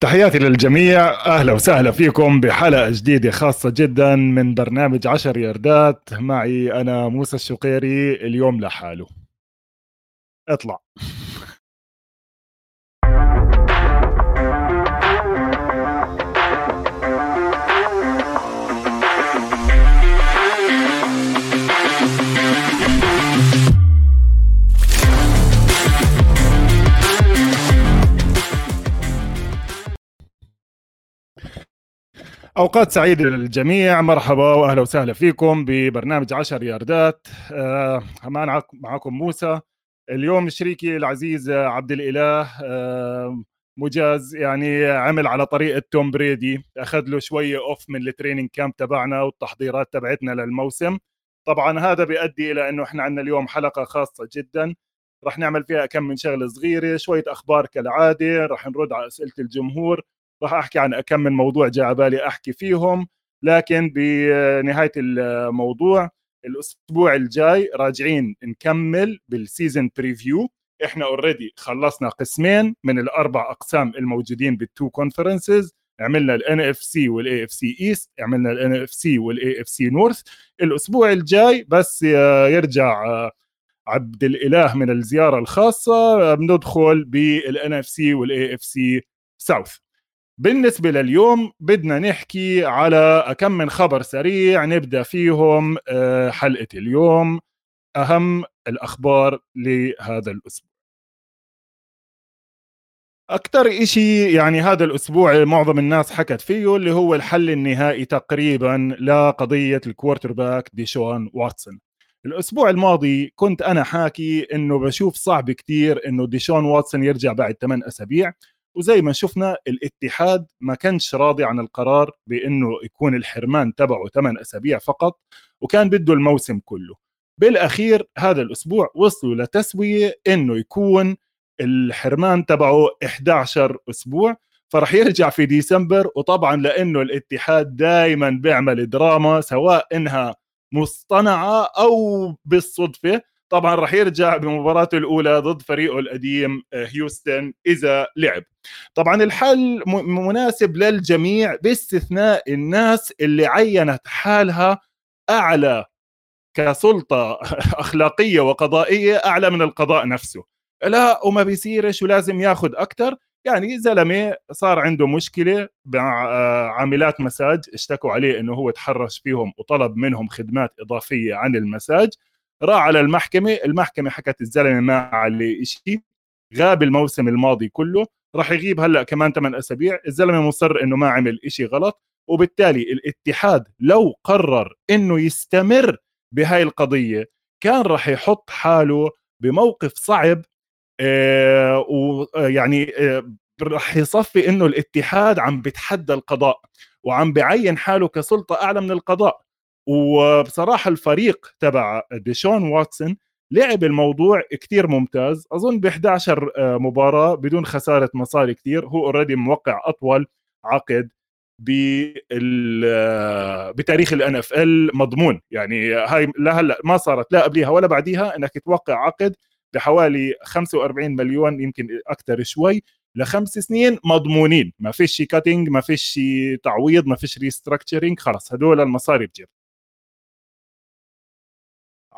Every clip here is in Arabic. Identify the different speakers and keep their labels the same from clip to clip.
Speaker 1: تحياتي للجميع. أهلا وسهلا فيكم بحلقة جديدة خاصة جدا من برنامج عشر ياردات معي أنا موسى الشقيري اليوم لحاله. اطلع. أوقات سعيده للجميع. مرحبا وأهلا وسهلا فيكم ببرنامج عشر ياردات. آه معكم موسى. اليوم شريكي العزيز عبد الإله. آه مجاز يعني عمل على طريقة توم بريدي. أخذ له شوية off من ال training camp تبعنا والتحضيرات تبعتنا للموسم. طبعا هذا بيؤدي إلى إنه إحنا عندنا اليوم حلقة خاصة جدا. رح نعمل فيها كم من شغلة صغيرة شوية أخبار كالعادة. رح نرد على أسئلة الجمهور. راح أحكي عن كم من موضوع جاء بالي أحكي فيهم لكن بنهاية الموضوع الأسبوع الجاي راجعين نكمل بال season preview إحنا already خلصنا قسمين من الأربع أقسام الموجودين بال two conferences عملنا ال NFC وال AFC East عملنا ال NFC وال AFC North الأسبوع الجاي بس يرجع عبد الإله من الزيارة الخاصة بندخل بال NFC وال AFC South بالنسبة لليوم بدنا نحكي على كم من خبر سريع نبدأ فيهم آه، حلقة اليوم. أهم الأخبار لهذا الأسبوع. أكثر إشي يعني هذا الأسبوع معظم الناس حكت فيه اللي هو الحل النهائي تقريبا لقضية ال quarterback ديشون واتسون. الأسبوع الماضي كنت أنا حاكي إنه بشوف صعب كتير إنه ديشون واتسون يرجع بعد 8 أسابيع. وزي ما شفنا الاتحاد ما كانش راضي عن القرار بأنه يكون الحرمان تبعه 8 أسابيع فقط وكان بده الموسم كله. بالأخير هذا الأسبوع وصلوا لتسوية إنه يكون الحرمان تبعه 11 أسبوع فرح يرجع في ديسمبر وطبعا لأنه الاتحاد دائما بيعمل دراما سواء إنها مصطنعة أو بالصدفة طبعا راح يرجع بمباراته الأولى ضد فريقه القديم آه، هيوستن إذا لعب. طبعا الحل مناسب للجميع باستثناء الناس اللي عينت حالها أعلى كسلطة أخلاقية وقضائية أعلى من القضاء نفسه. لا وما بيصيرش ولازم ياخذ أكثر يعني زلمة صار عنده مشكلة مع آه، عاملات مساج اشتكوا عليه إنه هو تحرش فيهم وطلب منهم خدمات إضافية عن المساج. راح على المحكمة المحكمة حكت الزلمة ما عليه شيء غاب الموسم الماضي كله راح يغيب هلأ كمان 8 أسابيع الزلمة مصر إنه ما عمل شيء غلط وبالتالي الاتحاد لو قرر إنه يستمر بهاي القضية كان راح يحط حاله بموقف صعب آه ويعني آه راح يصفي إنه الاتحاد عم بيتحدى القضاء وعم بعين حاله كسلطة أعلى من القضاء. وبصراحة الفريق تبع ديشون واتسون لعب الموضوع كتير ممتاز. أظن ب 11 آه، مباراة بدون خسارة مصاري كتير. هو already موقع أطول عقد آه، بتاريخ ال NFL مضمون. يعني هاي لا هلأ ما صارت لا قبليها ولا بعديها إنك توقع عقد بحوالي 45 مليون يمكن أكثر شوي لخمس سنين مضمونين. ما فيش شي cutting ما فيش تعويض ما فيش restructuring خلص هدول المصاري بجيب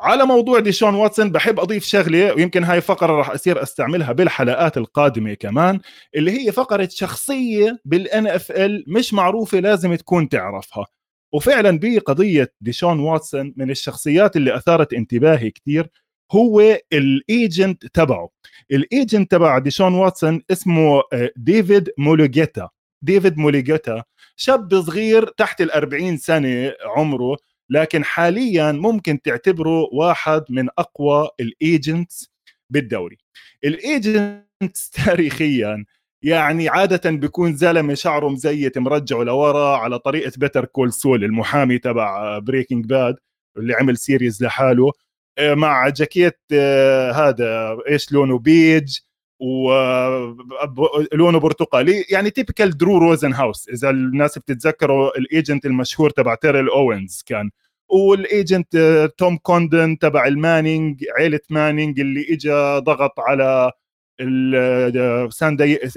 Speaker 1: على موضوع ديشون واتسون بحب أضيف شغلة ويمكن هاي فقرة راح أصير أستعملها بالحلقات القادمة كمان اللي هي فقرة شخصية بال NFL مش معروفة لازم تكون تعرفها. وفعلا بقضيه ديشون واتسون من الشخصيات اللي أثارت انتباهي كثير هو ال agent تبعه. ال agent تبع ديشون واتسون اسمه آه، ديفيد مولوجيتا ديفيد مولوجيتا شاب صغير تحت ال 40 سنة عمره لكن حاليا ممكن تعتبره واحد من أقوى ال agents بالدوري. ال agents تاريخيا يعني عادة بيكون زلمة شعره مزيت مرجعه لورا على طريقة Better Call Saul المحامي تبع Breaking Bad اللي عمل series لحاله آه، مع جاكيت آه، هذا إيش لونه؟ بيج ولونه برتقالي. يعني typical درو روزن هاوس إذا الناس بتتذكروا ال agent المشهور تبع تيرل اوينز كان. وال agent توم كوندن تبع المانينج عيلة مانينج اللي اجى ضغط على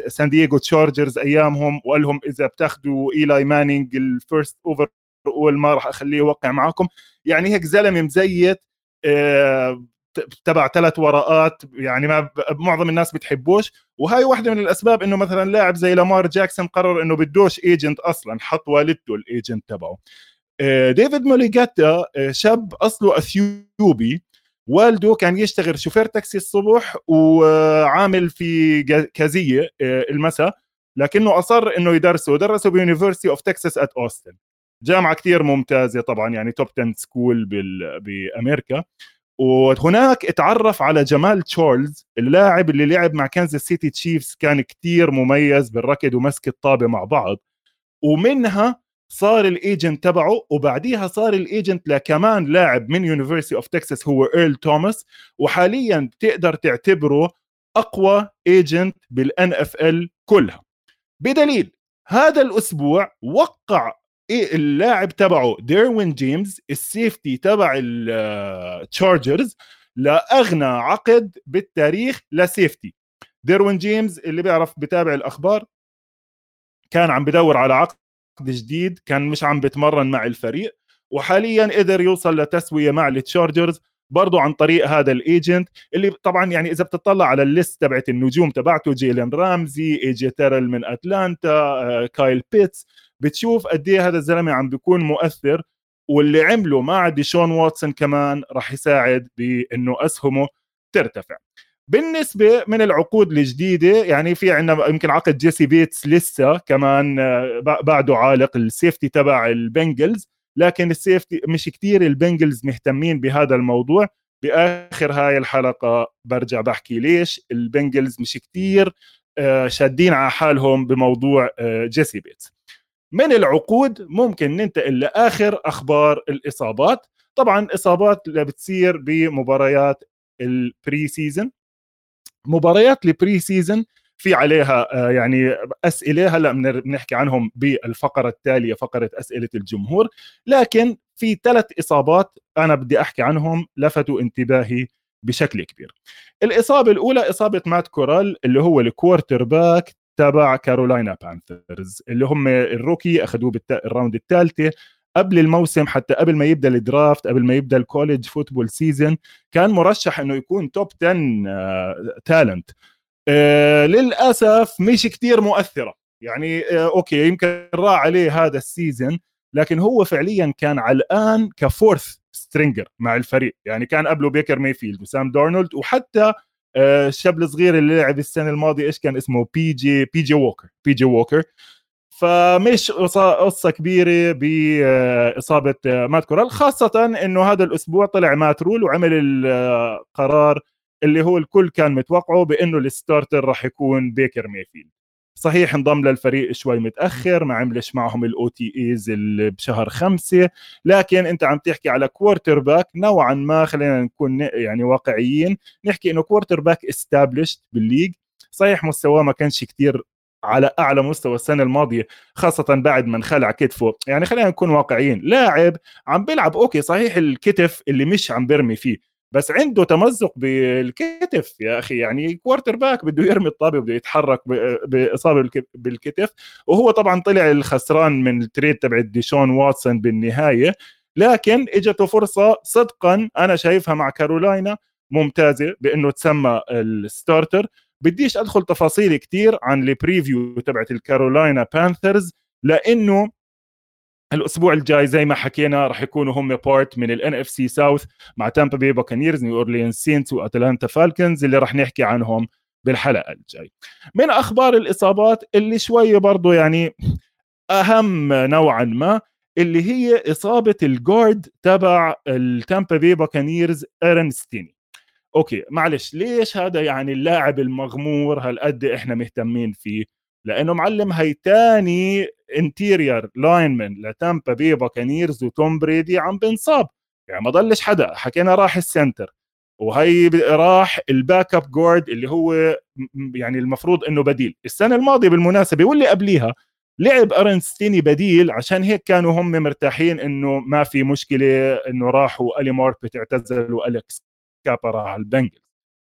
Speaker 1: سان دييغو تشارجرز أيامهم وقال لهم إذا بتاخذوا ايلاي مانينج ال first overall ما راح أخليه يوقع معاكم. يعني هيك زلمة مزيت آه، تبع ثلاث ورقات يعني ما معظم الناس بتحبوش. وهاي واحدة من الأسباب إنه مثلا لاعب زي لامار جاكسون قرر إنه بدوش agent أصلا حط والدته ال agent تبعه. آه، ديفيد موليجاتا آه، شاب أصله أثيوبي. والده كان يشتغل شوفير تاكسي الصبح وعامل في كازية آه، المساء. لكنه أصر إنه يدرسه ودرسه ب University of Texas at Austin جامعة كثير ممتازة طبعا يعني top 10 school بأمريكا. وهناك اتعرف على جمال تشارلز اللاعب اللي لعب مع كانزاس سيتي تشيفز كان كتير مميز بالركض ومسك الطابة مع بعض. ومنها صار ال agent تبعه وبعديها صار ال agent لكمان لاعب من University of Texas هو ايرل توماس وحاليا بتقدر تعتبره أقوى agent بال NFL كلها. بدليل هذا الأسبوع وقع إيه اللاعب تبعه ديروين جيمس ال safety تبع التشارجرز لأغنى عقد بالتاريخ ل safety. ديروين جيمس اللي بيعرف بتابع الأخبار كان عم بدور على عقد جديد كان مش عم بتمرن مع الفريق وحاليا قدر يوصل لتسوية مع التشارجرز برضه عن طريق هذا ال agent اللي طبعا يعني إذا بتطلع على ال list تبعت النجوم تبعته جيلين رامزي إيه جي تيرل من أتلانتا آه، كايل بيتس بتشوف قد إيه هذا الزلمة عم بيكون مؤثر واللي عمله مع ديشون واتسون كمان راح يساعد بإنه أسهمه ترتفع. بالنسبة من العقود الجديدة يعني في عندنا يمكن عقد جيسي بيتس لسه كمان آه، بعده عالق ال safety تبع البنجلز لكن ال safety مش كتير البنجلز مهتمين بهذا الموضوع. بآخر هاي الحلقة برجع بحكي ليش البنجلز مش كتير آه، شادين على حالهم بموضوع آه، جيسي بيتس. من العقود ممكن ننتقل لآخر أخبار الإصابات. طبعا إصابات اللي بتصير بمباريات ال preseason مباريات ال preseason في عليها آه، يعني أسئلة هلأ بنحكي عنهم بالفقرة التالية فقرة أسئلة الجمهور. لكن في ثلاث إصابات أنا بدي أحكي عنهم لفتوا انتباهي بشكل كبير. الإصابة الأولى إصابة مات كورال اللي هو ال quarterback تبع كارولاينا بانثرز اللي هم ال rookie أخذوه بال round الثالثه قبل الموسم حتى قبل ما يبدأ ال draft قبل ما يبدأ ال college football season كان مرشح إنه يكون top 10 talent آه للأسف مش كتير مؤثرة. يعني آه okay يمكن راح عليه هذا ال season لكن هو فعليا كان علقان ك fourth stringer مع الفريق. يعني كان قبله بيكر ميفيلد وسام دارنولد وحتى آه الشاب الصغير اللي لعب السنة الماضية إيش كان اسمه؟ بي جي بي جي ووكر بي جي ووكر فمش قصة كبيرة باصابه مات كورال. خاصة إنه هذا الأسبوع طلع مات رول وعمل القرار اللي هو الكل كان متوقعه بإنه ال starter راح يكون بيكر ميفيلد. صحيح انضم للفريق شوي متأخر ما عملش معهم ال OTAs بشهر خمسة لكن انت عم تحكي على quarterback نوعا ما خلينا نكون يعني واقعيين نحكي إنه quarterback established بال league. صحيح مستواه ما كانش كتير على أعلى مستوى السنة الماضية خاصة بعد ما انخلع كتفه. يعني خلينا نكون واقعيين لاعب عم بيلعب okay صحيح الكتف اللي مش عم برمي فيه بس عنده تمزق بالكتف يا أخي. يعني quarterback بده يرمي الطابة بده يتحرك بإصابة بالكتف. وهو طبعا طلع الخسران من ال trade تبع ديشون واتسون بالنهاية. لكن إجته فرصة صدقا أنا شايفها مع كارولاينا ممتازة بإنه تسمى ال starter. بديش أدخل تفاصيل كتير عن ال preview تبعت الكارولاينا بانثرز لإنه الأسبوع الجاي زي ما حكينا راح يكونوا هم part من ال NFC South مع تامبا بي باكانيرز نيو اورليانز سينتس واتلانتا فالكنز اللي راح نحكي عنهم بالحلقة الجاي. من أخبار الإصابات اللي شوية برضه يعني أهم نوعا ما اللي هي إصابة ال guard تبع التامبا بي باكانيرز ايرن ستيني okay معلش ليش هذا يعني اللاعب المغمور هالقد إحنا مهتمين فيه؟ لأنه معلم هي تاني interior lineman لتامبا بي باكانيرز وتوم بريدي عم بنصاب. يعني ما ضلش حدا حكينا راح ال center وهي راح ال backup guard اللي هو يعني المفروض إنه بديل. السنة الماضية بالمناسبة واللي قبليها لعب ايرن ستيني بديل عشان هيك كانوا هم مرتاحين إنه ما في مشكلة إنه راحوا ألي ماربت اعتزل والكس كابا راح على البنجلز.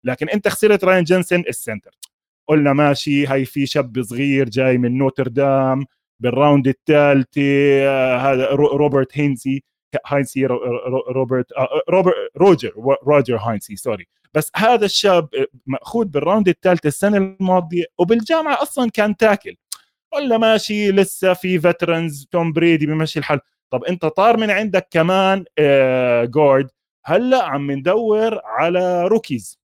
Speaker 1: لكن أنت خسرت راين جنسن ال center قلنا ماشي هاي في شاب صغير جاي من نوتردام بال round الثالثه آه، هذا روبرت هينسي هاينسي روبرت روبرت روجر روجر هاينسي sorry. بس هذا الشاب مأخوذ بال round الثالث السنة الماضية وبالجامعة أصلا كان tackle. قلنا ماشي لسه في veterans توم بريدي بمشي الحال. طب أنت طار من عندك كمان guard هلأ عم ندور على rookies.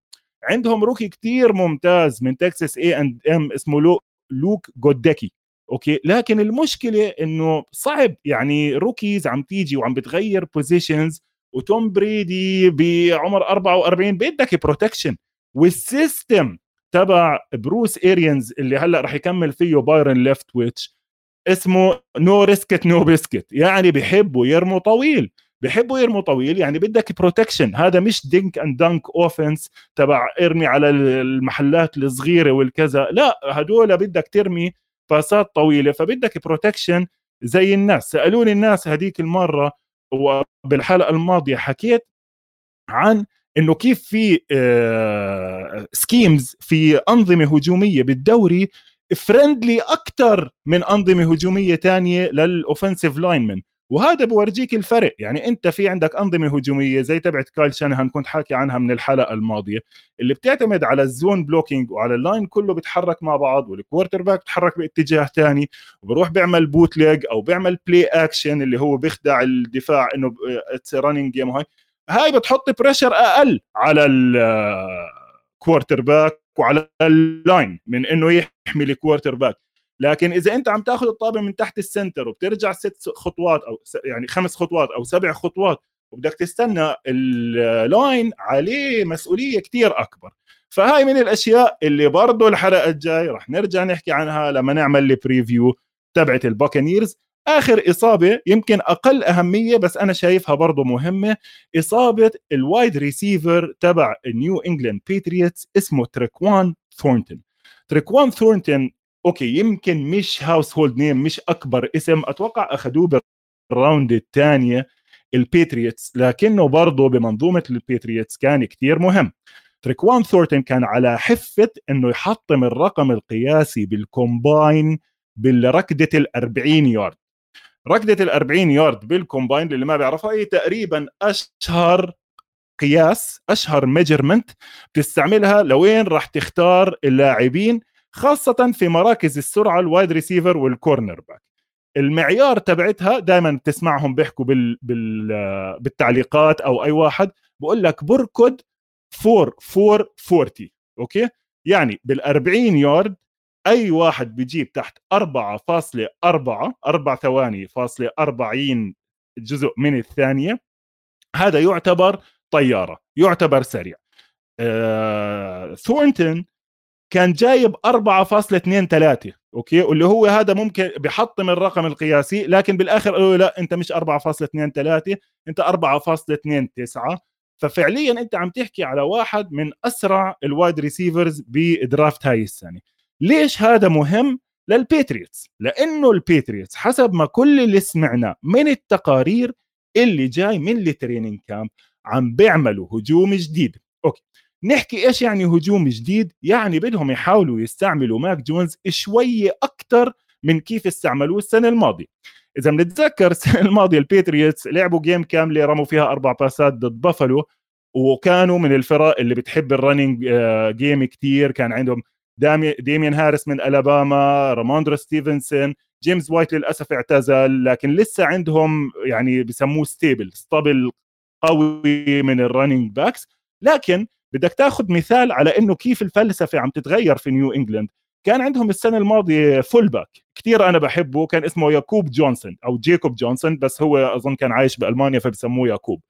Speaker 1: عندهم rookie كتير ممتاز من تكساس اي اند ام اسمه لو لوك جودكي okay؟ لكن المشكلة إنه صعب يعني rookies عم تيجي وعم بتغير positions وتوم بريدي بعمر 44 بدك protection وال system تبع بروس اريانز اللي هلأ رح يكمل فيه بايرن ليفتويتش اسمه no risk it no biscuit يعني بحبوا يرموا طويل. بحبوا يرموا طويل يعني بدك protection هذا مش dink and dunk offense تبع ارمي على المحلات الصغيرة والكذا. لا هدول بدك ترمي باسات طويلة فبدك protection زي الناس. سألوني الناس هذيك المرة وبالحلقة الماضية حكيت عن إنه كيف في schemes آه، في أنظمة هجومية بالدوري friendly أكثر من أنظمة هجومية ثانية لل offensive linemen وهذا بورجيك الفرق. يعني أنت في عندك أنظمة هجومية زي تبعت كايل شانهان كنت حاكي عنها من الحلقة الماضية اللي بتعتمد على ال zone blocking وعلى ال line كله بيتحرك مع بعض وال quarterback بيتحرك باتجاه ثاني وبروح بيعمل bootleg أو بيعمل play action اللي هو بيخدع الدفاع إنه it's running game هاي هاي بتحط pressure أقل على ال quarterback وعلى ال line من إنه يحمي ال quarterback لكن إذا أنت عم تأخذ الطابة من تحت ال center وبترجع ست خطوات أو يعني خمس خطوات أو سبع خطوات وبدك تستنى ال line عليه مسؤولية كثير أكبر. فهاي من الأشياء اللي برضه الحلقة الجاي رح نرجع نحكي عنها لما نعمل ال preview تبعت الباكنيرز آخر إصابة يمكن أقل أهمية بس أنا شايفها برضه مهمة إصابة ال wide receiver تبع نيو انجلاند باتريوتس اسمه تريكوان ثورنتون تريكوان ثورنتون okay يمكن مش household name مش أكبر اسم. أتوقع اخذوه بال round الثانية البيتريتس لكنه برضه بمنظومة البيتريتس كان كثير مهم. تريكوان ثورنتون كان على حفة إنه يحطم الرقم القياسي بال combine بالركضة ال 40 يارد ركضة ال 40 yard بال combine اللي ما بيعرفها هي تقريبا أشهر قياس أشهر measurement بتستعملها لوين راح تختار اللاعبين خاصة في مراكز السرعة ال wide receiver وال cornerback المعيار تبعتها دائما بتسمعهم بيحكوا بال... بال... بالتعليقات أو أي واحد بقول لك بركض 4 4 40 okay؟ يعني بال 40 يارد أي واحد بيجيب تحت 4.4 4 ثواني فاصلة 40 جزء من الثانية هذا يعتبر طيارة يعتبر سريع. آه... كان جايب 4.23 أوكي؟ واللي هو هذا ممكن بحطم الرقم القياسي لكن بالآخر قالوا لا أنت مش 4.23 أنت 4.29 ففعليا أنت عم تحكي على واحد من أسرع ال wide receivers ب draft هاي السنة. ليش هذا مهم؟ لل Patriots لأنه ال Patriots حسب ما كل اللي سمعناه من التقارير اللي جاي من ال training camp عم بيعملوا هجوم جديد. نحكي إيش يعني هجوم جديد؟ يعني بدهم يحاولوا يستعملوا ماك جونز شوية أكثر من كيف استعملوه السنة الماضية. إذا بنتذكر السنة الماضية ال Patriots لعبوا game كاملة رموا فيها أربع باسات ضد بافلو وكانوا من الفرق اللي بتحب ال running game كثير كان عندهم دامي ديميان هاريس من ألاباما راموندرا ستيفنسون جيمس وايت للأسف اعتزل لكن لسه عندهم يعني بسموه stable stable قوي من ال running backs لكن بدك تاخذ مثال على إنه كيف الفلسفة عم تتغير في نيو انجلاند كان عندهم السنة الماضية fullback كثير أنا بحبه كان اسمه ياكوب جونسون أو جيكوب جونسون بس هو أظن كان عايش بألمانيا فبسموه ياكوب.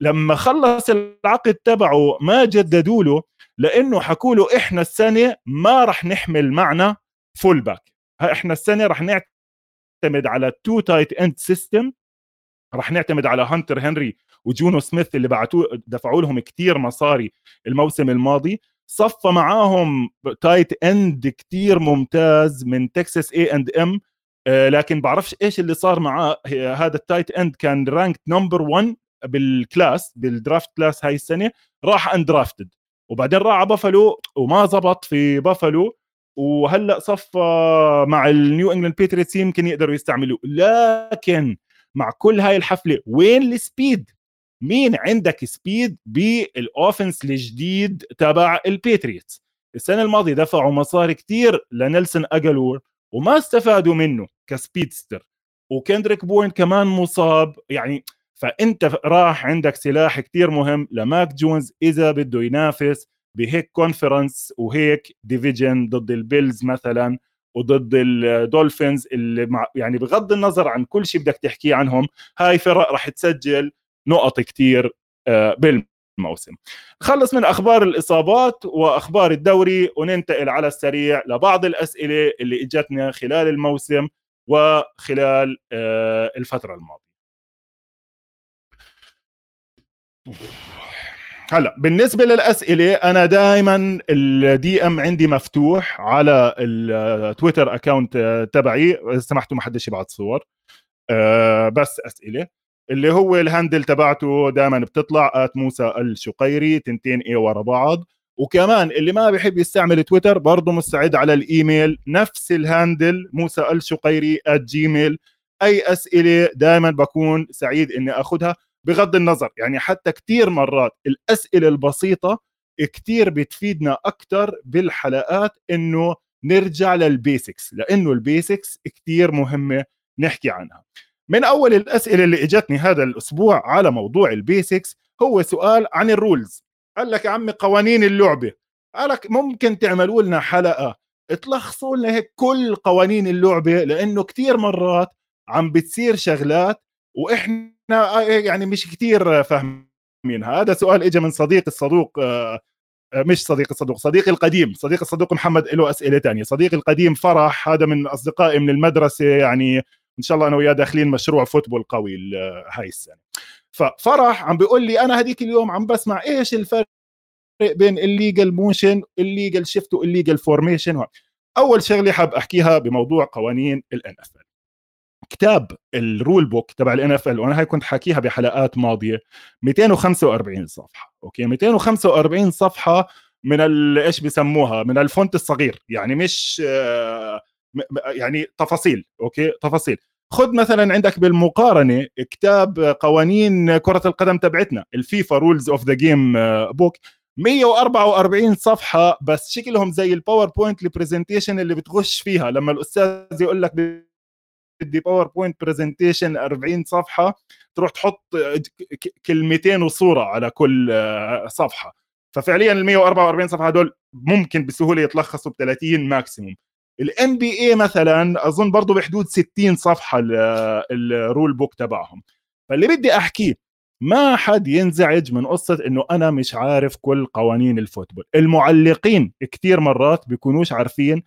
Speaker 1: لما خلص العقد تبعه ما جددوا له لأنه حكوا له إحنا السنة ما رح نحمل معنا fullback إحنا السنة رح نعتمد على two tight end system رح نعتمد على هانتر هنري وجونو سميث اللي بعتوه دفعوا لهم كثير مصاري الموسم الماضي. صفى معاهم tight end كثير ممتاز من Texas A&M لكن بعرفش إيش اللي صار معاه. هذا ال tight end كان ranked number 1 بال class بال draft class هاي السنة راح undrafted وبعدين راح على بافلو وما زبط في بافلو وهلأ صفى مع ال New England Patriots يمكن يقدروا يستعملوه. لكن مع كل هاي الحفلة وين ال speed مين عندك speed بال offense الجديد تبع ال Patriots؟ السنة الماضية دفعوا مصاري كتير لنيلسون اجلور وما استفادوا منه ك speedster. وكندريك بورن كمان مصاب. يعني فأنت راح عندك سلاح كتير مهم لماك جونز إذا بده ينافس بهيك conference وهيك division ضد ال Bills مثلا وضد ال Dolphins اللي مع يعني بغض النظر عن كل شيء بدك تحكيه عنهم هاي فرق راح تسجل نقط كتير آه، بالموسم. خلص من أخبار الإصابات وأخبار الدوري وننتقل على السريع لبعض الأسئلة اللي إجتنا خلال الموسم وخلال آه، الفترة الماضية. هلا بالنسبة للأسئلة أنا دائما ال DM عندي مفتوح على ال Twitter account تبعي. إذا سمحتوا ما حدش يبعث صور. بس أسئلة. اللي هو ال handle تبعته دائما بتطلع at موسى الشقيري تنتين e ورا بعض. وكمان اللي ما بيحب يستعمل تويتر برضه مستعد على الإيميل نفس ال handle موسى الشقيري @Gmail. أي أسئلة دائما بكون سعيد إني أخذها بغض النظر. يعني حتى كثير مرات الأسئلة البسيطة كثير بتفيدنا أكثر بالحلقات إنه نرجع لل basics لأنه ال basics كثير مهمة نحكي عنها. من أول الأسئلة اللي إجتني هذا الأسبوع على موضوع ال basics هو سؤال عن ال rules قال لك يا عمي قوانين اللعبة. قال لك ممكن تعملوا لنا حلقة تلخصوا لنا هيك كل قوانين اللعبة لأنه كثير مرات عم بتصير شغلات وإحنا يعني مش كثير فاهمين. هذا سؤال اجى من صديق الصدوق آه، آه، مش صديق الصدوق صديقي القديم. صديق الصدوق محمد له أسئلة ثانية صديقي القديم فرح هذا من أصدقائي من المدرسة يعني إن شاء الله أنا وياه داخلين مشروع فوتبول قوي هاي السنة. ففرح عم بيقول لي أنا هذيك اليوم عم بسمع إيش الفرق بين ال illegal motion ال illegal shift وال illegal formation أول شغلة حاب أحكيها بموضوع قوانين ال NF كتاب ال rule book تبع ال NFL وأنا هاي كنت حاكيها بحلقات ماضية 245 صفحة أوكي؟ 245 صفحة من إيش بسموها من ال font الصغير يعني مش آه، يعني تفاصيل أوكي؟ تفاصيل. خذ مثلا عندك بالمقارنة كتاب قوانين كرة القدم تبعتنا ال FIFA rules of the game book 144 صفحة بس شكلهم زي ال PowerPoint ال presentation اللي بتغش فيها. لما الأستاذ يقول لك بدي PowerPoint presentation 40 صفحة تروح تحط كلمتين وصورة على كل آه، صفحة. ففعليا ال 144 صفحة هدول ممكن بسهولة يتلخصوا ب 30 maximum ال NBA مثلا أظن برضه بحدود 60 صفحة ال rule book تبعهم. فاللي بدي احكيه ما حد ينزعج من قصة إنه أنا مش عارف كل قوانين ال football. المعلقين كثير مرات بيكونوش عارفين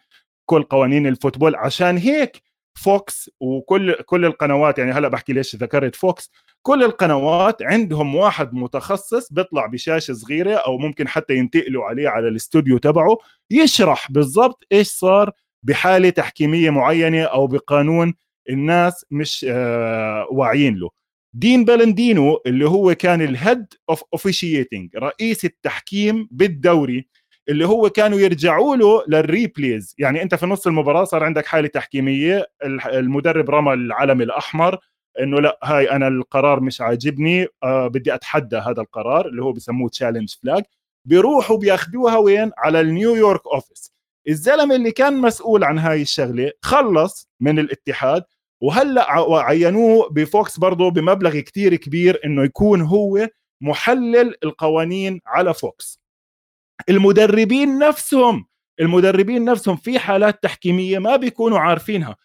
Speaker 1: كل قوانين ال football. عشان هيك Fox وكل كل القنوات يعني هلأ بحكي ليش ذكرت Fox كل القنوات عندهم واحد متخصص بيطلع بشاشة صغيرة أو ممكن حتى ينتقلوا عليه على الاستوديو تبعه يشرح بالضبط إيش صار بحالة تحكيمية معينة أو بقانون الناس مش آه واعيين له. دين بلندينو اللي هو كان ال head of officiating رئيس التحكيم بالدوري اللي هو كانوا يرجعوا له لل replays يعني أنت في نص المباراة صار عندك حالة تحكيمية المدرب رمى العلم الأحمر إنه لا هاي أنا القرار مش عاجبني آه بدي أتحدى هذا القرار اللي هو بسموه challenge flag بيروحوا بياخذوها وين؟ على ال New York office الزلمة اللي كان مسؤول عن هاي الشغلة خلص من الاتحاد وهلأ عينوه ب Fox برضه بمبلغ كتير كبير إنه يكون هو محلل القوانين على Fox. المدربين نفسهم المدربين نفسهم في حالات تحكيمية ما بيكونوا عارفينها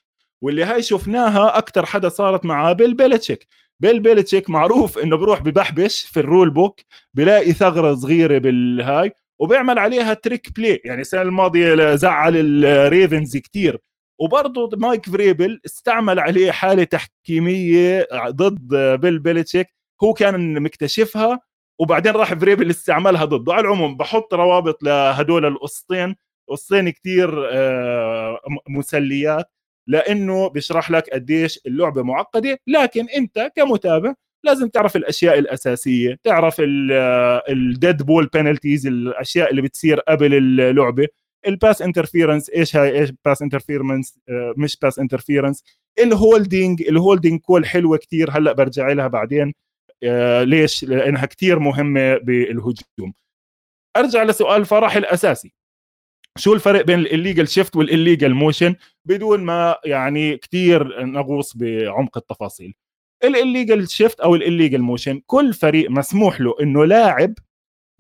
Speaker 1: واللي هاي شفناها أكثر حدا صارت معاه بيل بيلتشيك بيل بيلتشيك معروف إنه بروح ببحبش في ال rule book بلاقي ثغرة صغيرة بالهاي وبيعمل عليها trick play يعني السنة الماضية زعل ال Ravens كثير وبرضه مايك فريبل استعمل عليه حالة تحكيمية ضد بيل بيلتشيك هو كان مكتشفها وبعدين راح فريبل استعملها ضده. على العموم بحط روابط لهدول القصتين قصتين كثير آه، مسليات. لأنه بيشرح لك قديش اللعبة معقدة. لكن أنت كمتابع لازم تعرف الأشياء الأساسية تعرف ال dead ball penalties الأشياء اللي بتصير قبل اللعبة ال pass interference إيش هاي إيش pass interference مش pass interference ال holding ال holding call حلوة كثير هلأ برجع لها بعدين آه ليش؟ لأنها كثير مهمة بالهجوم. أرجع لسؤال فرح الأساسي. شو الفرق بين ال illegal shift وال illegal motion بدون ما يعني كثير نغوص بعمق التفاصيل. ال illegal shift أو ال illegal motion كل فريق مسموح له إنه لاعب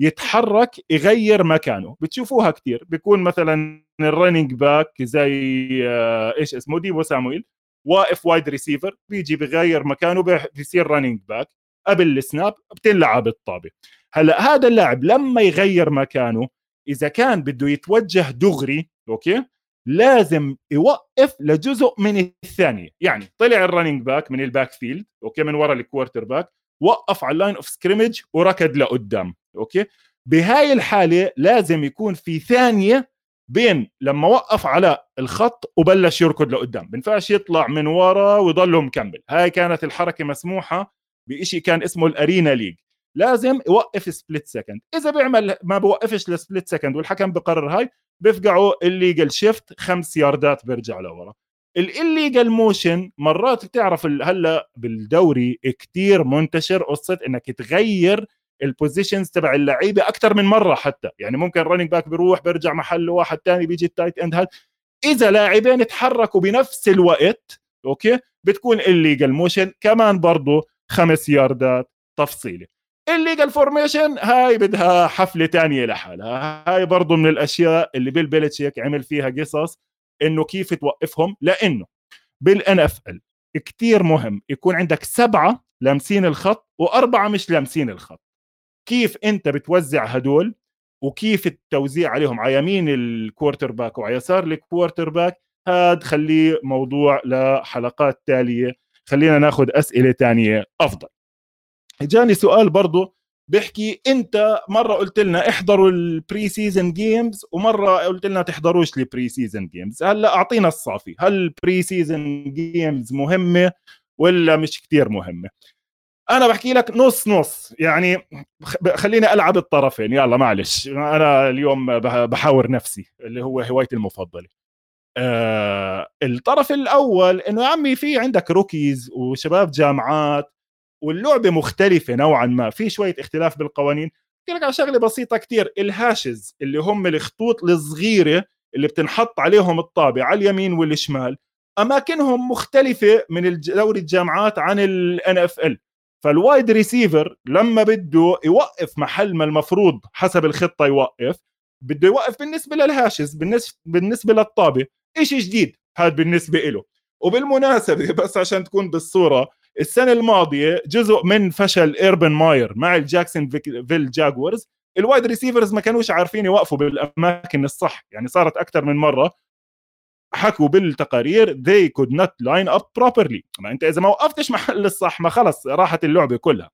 Speaker 1: يتحرك يغير مكانه. بتشوفوها كثير بيكون مثلا ال running back زي آه، إيش اسمه؟ ديبو سامويل. واقف wide receiver بيجي بغير مكانه بيصير running back قبل ال snap بتنلعب الطابه هلأ هذا اللاعب لما يغير مكانه إذا كان بده يتوجه دغري okay؟ لازم يوقف لجزء من الثانية. يعني طلع ال running back من ال backfield okay من ورا ال quarterback وقف على ال line of scrimmage وركض لقدام okay. بهاي الحالة لازم يكون في ثانية بين لما وقف على الخط وبلش يركض لقدام. بنفعش يطلع من ورا ويضله مكمل هاي كانت الحركة مسموحة بشيء كان اسمه ال Arena League لازم يوقف split second إذا بيعمل ما بوقفش ل split second والحكم بقرر هاي بيفقعوا illegal shift خمس ياردات بيرجع لورا. ال illegal motion مرات بتعرف هلأ بالدوري كتير منتشر قصة إنك تغير ال positions تبع اللعيبة أكثر من مرة حتى. يعني ممكن running back بيروح بيرجع محله واحد ثاني بيجي ال tight end هاد إذا لاعبين تحركوا بنفس الوقت okay بتكون illegal motion كمان برضه خمس ياردات تفصيلي ال illegal formation هاي بدها حفلة تانية لحالها. هاي برضه من الأشياء اللي بيل بيلتشيك عمل فيها قصص إنه كيف توقفهم. لأنه بال NFL كثير مهم يكون عندك سبعة لامسين الخط وأربعة مش لامسين الخط. كيف أنت بتوزع هدول وكيف التوزيع عليهم؟ على يمين ال quarterback وعلى يسار الكوارتر باك هذا خليه موضوع لحلقات تالية. خلينا ناخذ أسئلة تانية أفضل. جاني سؤال برضه بيحكي انت مرة قلت لنا احضروا ال preseason games ومرة قلت لنا تحضروش ال preseason games هلا أعطينا الصافي هل ال preseason games مهمة ولا مش كثير مهمة؟ أنا بحكي لك نص نص يعني خليني ألعب الطرفين يلا معلش. أنا اليوم بحاور نفسي اللي هو هوايتي المفضلة. آه الطرف الأول إنه يا عمي في عندك rookies وشباب جامعات واللعبة مختلفة نوعا ما. في شوية اختلاف بالقوانين. احكي لك على شغلة بسيطة كتير. ال hashes اللي هم الخطوط الصغيرة اللي بتنحط عليهم الطابة على اليمين والشمال أماكنهم مختلفة من دوري الجامعات عن ال NFL فال wide receiver لما بده يوقف محل ما المفروض حسب الخطة يوقف بده يوقف بالنسبة لل hashes بالنسبة للطابة. شيء جديد هذا بالنسبة له وبالمناسبة بس عشان تكون بالصورة السنة الماضية جزء من فشل إيربن ماير مع ال Jacksonville Jaguars. ال wide receivers ما كانوش عارفين يوقفوا بالأماكن الصح يعني صارت أكثر من مرة حكوا بالتقارير they could not line up properly. ما أنت إذا ما وقفتش محل الصح ما خلص راحت اللعبة كلها.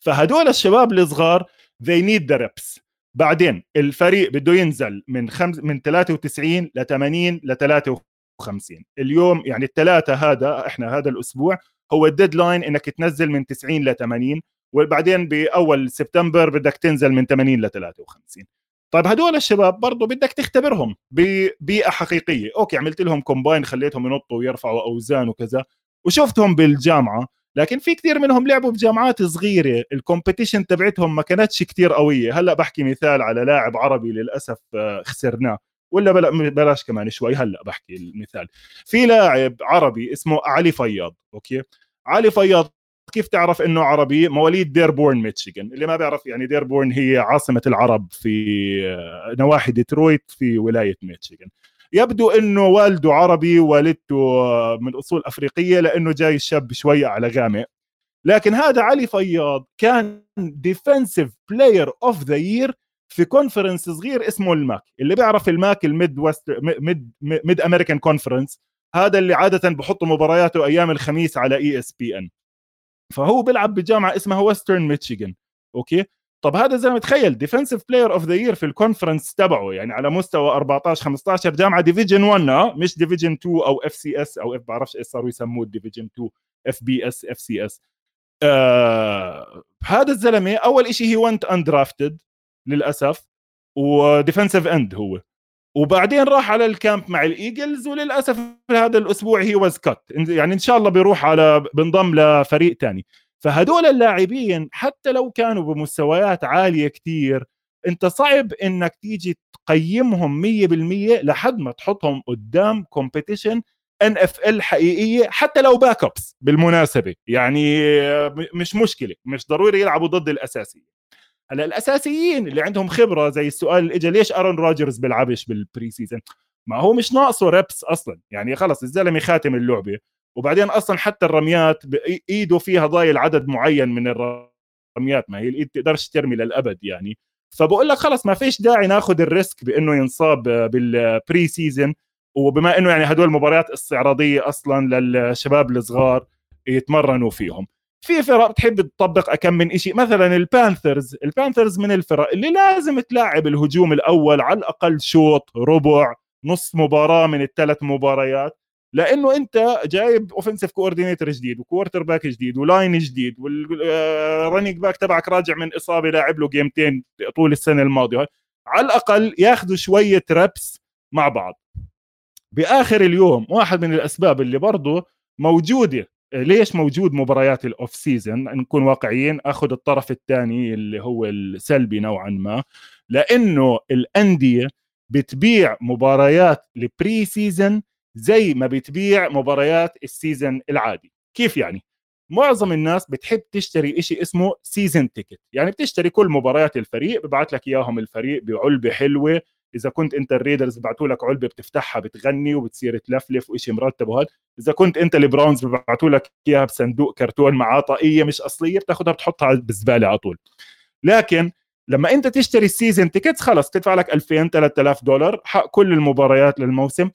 Speaker 1: فهدول الشباب الصغار they need the reps. بعدين الفريق بده ينزل من خمس من 93 ل 80 ل 53 اليوم يعني الثلاثه هذا إحنا هذا الأسبوع هو الديدلاين إنك تنزل من 90 ل 80 وبعدين بأول سبتمبر بدك تنزل من 80 ل 53 طيب هدول الشباب برضه بدك تختبرهم ببيئه حقيقية. okay عملت لهم combine خليتهم ينطوا ويرفعوا أوزان وكذا وشفتهم بالجامعة لكن في كثير منهم لعبوا بجامعات صغيرة. ال competition تبعتهم ما كانتش كثير قوية. هلأ بحكي مثال على لاعب عربي للأسف آه، خسرناه. ولا بلاش كمان شوي. هلا بحكي المثال. في لاعب عربي اسمه علي فياض okay؟ علي فياض كيف تعرف إنه عربي؟ مواليد ديربورن ميتشيغن. اللي ما بيعرف يعني ديربورن هي عاصمة العرب في آه، نواحي ديترويت في ولاية ميتشيغن. يبدو إنه والده عربي والدته آه، من أصول أفريقية لأنه جاي الشاب شوي على غامق. لكن هذا علي فياض كان defensive player of the year في conference صغير اسمه ال MAC. اللي بيعرف ال MAC ال Midwest Mid Mid-American Conference هذا اللي عادة بحطوا مبارياته أيام الخميس على ESPN فهو بيلعب بجامعة اسمها Western Michigan okay؟ طب هذا زي ما تخيل defensive player of the year في ال conference تبعه يعني على مستوى 14 15 جامعة division 1 آه، مش division 2 أو FCS أو اف بعرفش إيش صاروا يسموه ديفيجن 2 اف بي اس اف سي اس هذا الزلمة أول شيء he went undrafted للأسف و defensive end هو. وبعدين راح على ال camp مع ال Eagles وللأسف هذا الأسبوع he was cut يعني إن شاء الله بيروح على بنضم لفريق تاني. فهدول اللاعبين حتى لو كانوا بمستويات عالية كتير أنت صعب إنك تيجي تقيمهم 100% لحد ما تحطهم قدام competition NFL حقيقية حتى لو backups بالمناسبة. يعني مش مشكلة مش ضروري يلعبوا ضد الأساسية. هلا الأساسيين اللي عندهم خبرة زي السؤال اللي اجى ليش Aaron Rodgers بيلعبش بال preseason ما هو مش ناقصه reps أصلا. يعني خلص الزلمة خاتم اللعبة. وبعدين أصلا حتى الرميات إيده فيها ضايل عدد معين من الرميات. ما هي الايد تقدرش ترمي للأبد يعني. فبقول لك خلص ما فيش داعي ناخذ ال risk بإنه ينصاب بال preseason وبما إنه يعني هدول مباريات استعراضية أصلا للشباب الصغار يتمرنوا فيهم. في فرق بتحب تطبق اكم من شيء مثلا ال Panthers. ال Panthers من الفرق اللي لازم تلاعب الهجوم الأول على الأقل شوط ربع نص مباراة من الثلاث مباريات. لأنه أنت جايب offensive coordinator جديد و quarterback جديد و line جديد وال running back تبعك راجع من إصابة لاعب له game تين طول السنة الماضية. على الأقل ياخذوا شوية reps مع بعض. بآخر اليوم واحد من الأسباب اللي برضه موجودة ليش موجود مباريات ال off-season نكون واقعيين آخذ الطرف الثاني اللي هو السلبي نوعا ما. لأنه الأندية بتبيع مباريات ال preseason زي ما بتبيع مباريات ال season العادي. كيف يعني؟ معظم الناس بتحب تشتري إشي اسمه season ticket يعني بتشتري كل مباريات الفريق ببعث لك إياهم الفريق بعلبة حلوة إذا كنت أنت ال Raiders ببعثوا لك علبة بتفتحها بتغني وبتصير تلفلف وشيء مرتب وهذا إذا كنت أنت ال Browns ببعثوا لك إياها بصندوق كرتون معاه طاقيه مش أصلية بتاخذها بتحطها بالزباله على طول. لكن لما أنت تشتري ال season tickets خلص تدفع لك 2000 3000 دولار حق كل المباريات للموسم.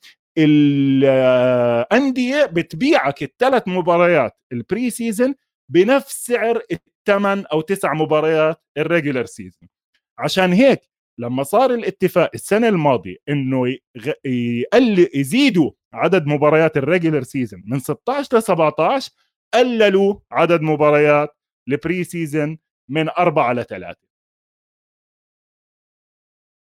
Speaker 1: الانديه بتبيعك الثلاث مباريات ال preseason بنفس سعر الثمان أو تسع مباريات ال regular season عشان هيك لما صار الاتفاق السنة الماضية إنه يقل يزيدوا عدد مباريات ال regular season من 16 ل 17 قللوا عدد مباريات ال preseason من أربعة لثلاثة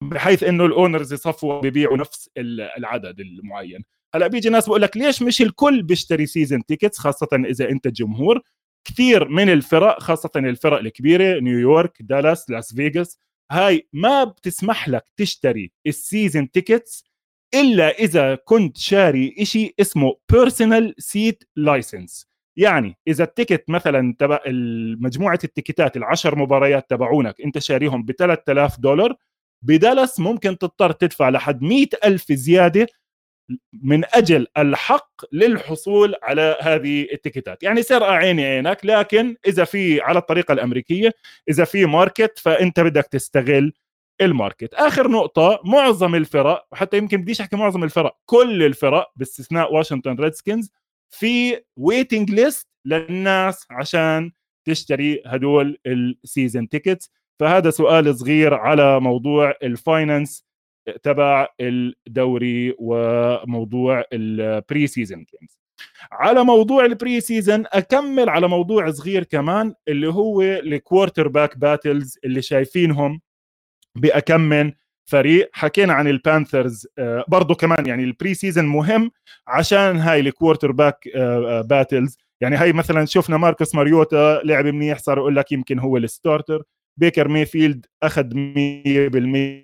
Speaker 1: بحيث إنه ال owners يصفوا بيبيعوا نفس العدد المعين. هلأ بيجي ناس بقول لك ليش مش الكل بيشتري season tickets خاصة إذا أنت جمهور؟ كثير من الفرق خاصة الفرق الكبيرة نيويورك دالاس لاس فيغاس هاي ما بتسمح لك تشتري ال season tickets إلا إذا كنت شاري إشي اسمه personal seat license يعني إذا ال ticket مثلا تبع مجموعة ال ticketات العشر مباريات تبعونك أنت شاريهم ب 3000 دولار بس ممكن تضطر تدفع لحد مئة ألف زيادة من أجل الحق للحصول على هذه ال ticketات يعني سرقة عيني عينك لكن إذا في على الطريقة الأمريكية إذا في market فأنت بدك تستغل ال market. آخر نقطة معظم الفرق وحتى يمكن بديش أحكي معظم الفرق كل الفرق باستثناء واشنطن Redskins في waiting list للناس عشان تشتري هدول ال season tickets فهذا سؤال صغير على موضوع ال finance تبع الدوري وموضوع ال preseason games على موضوع ال preseason أكمل على موضوع صغير كمان اللي هو ال quarterback battles اللي شايفينهم باكم من فريق. حكينا عن ال Panthers آه، برضه كمان يعني ال preseason مهم عشان هاي ال quarterback battles يعني هاي مثلا شفنا Marcus Mariota لعب منيح صار يقول لك يمكن هو ال starter Baker Mayfield أخذ 100%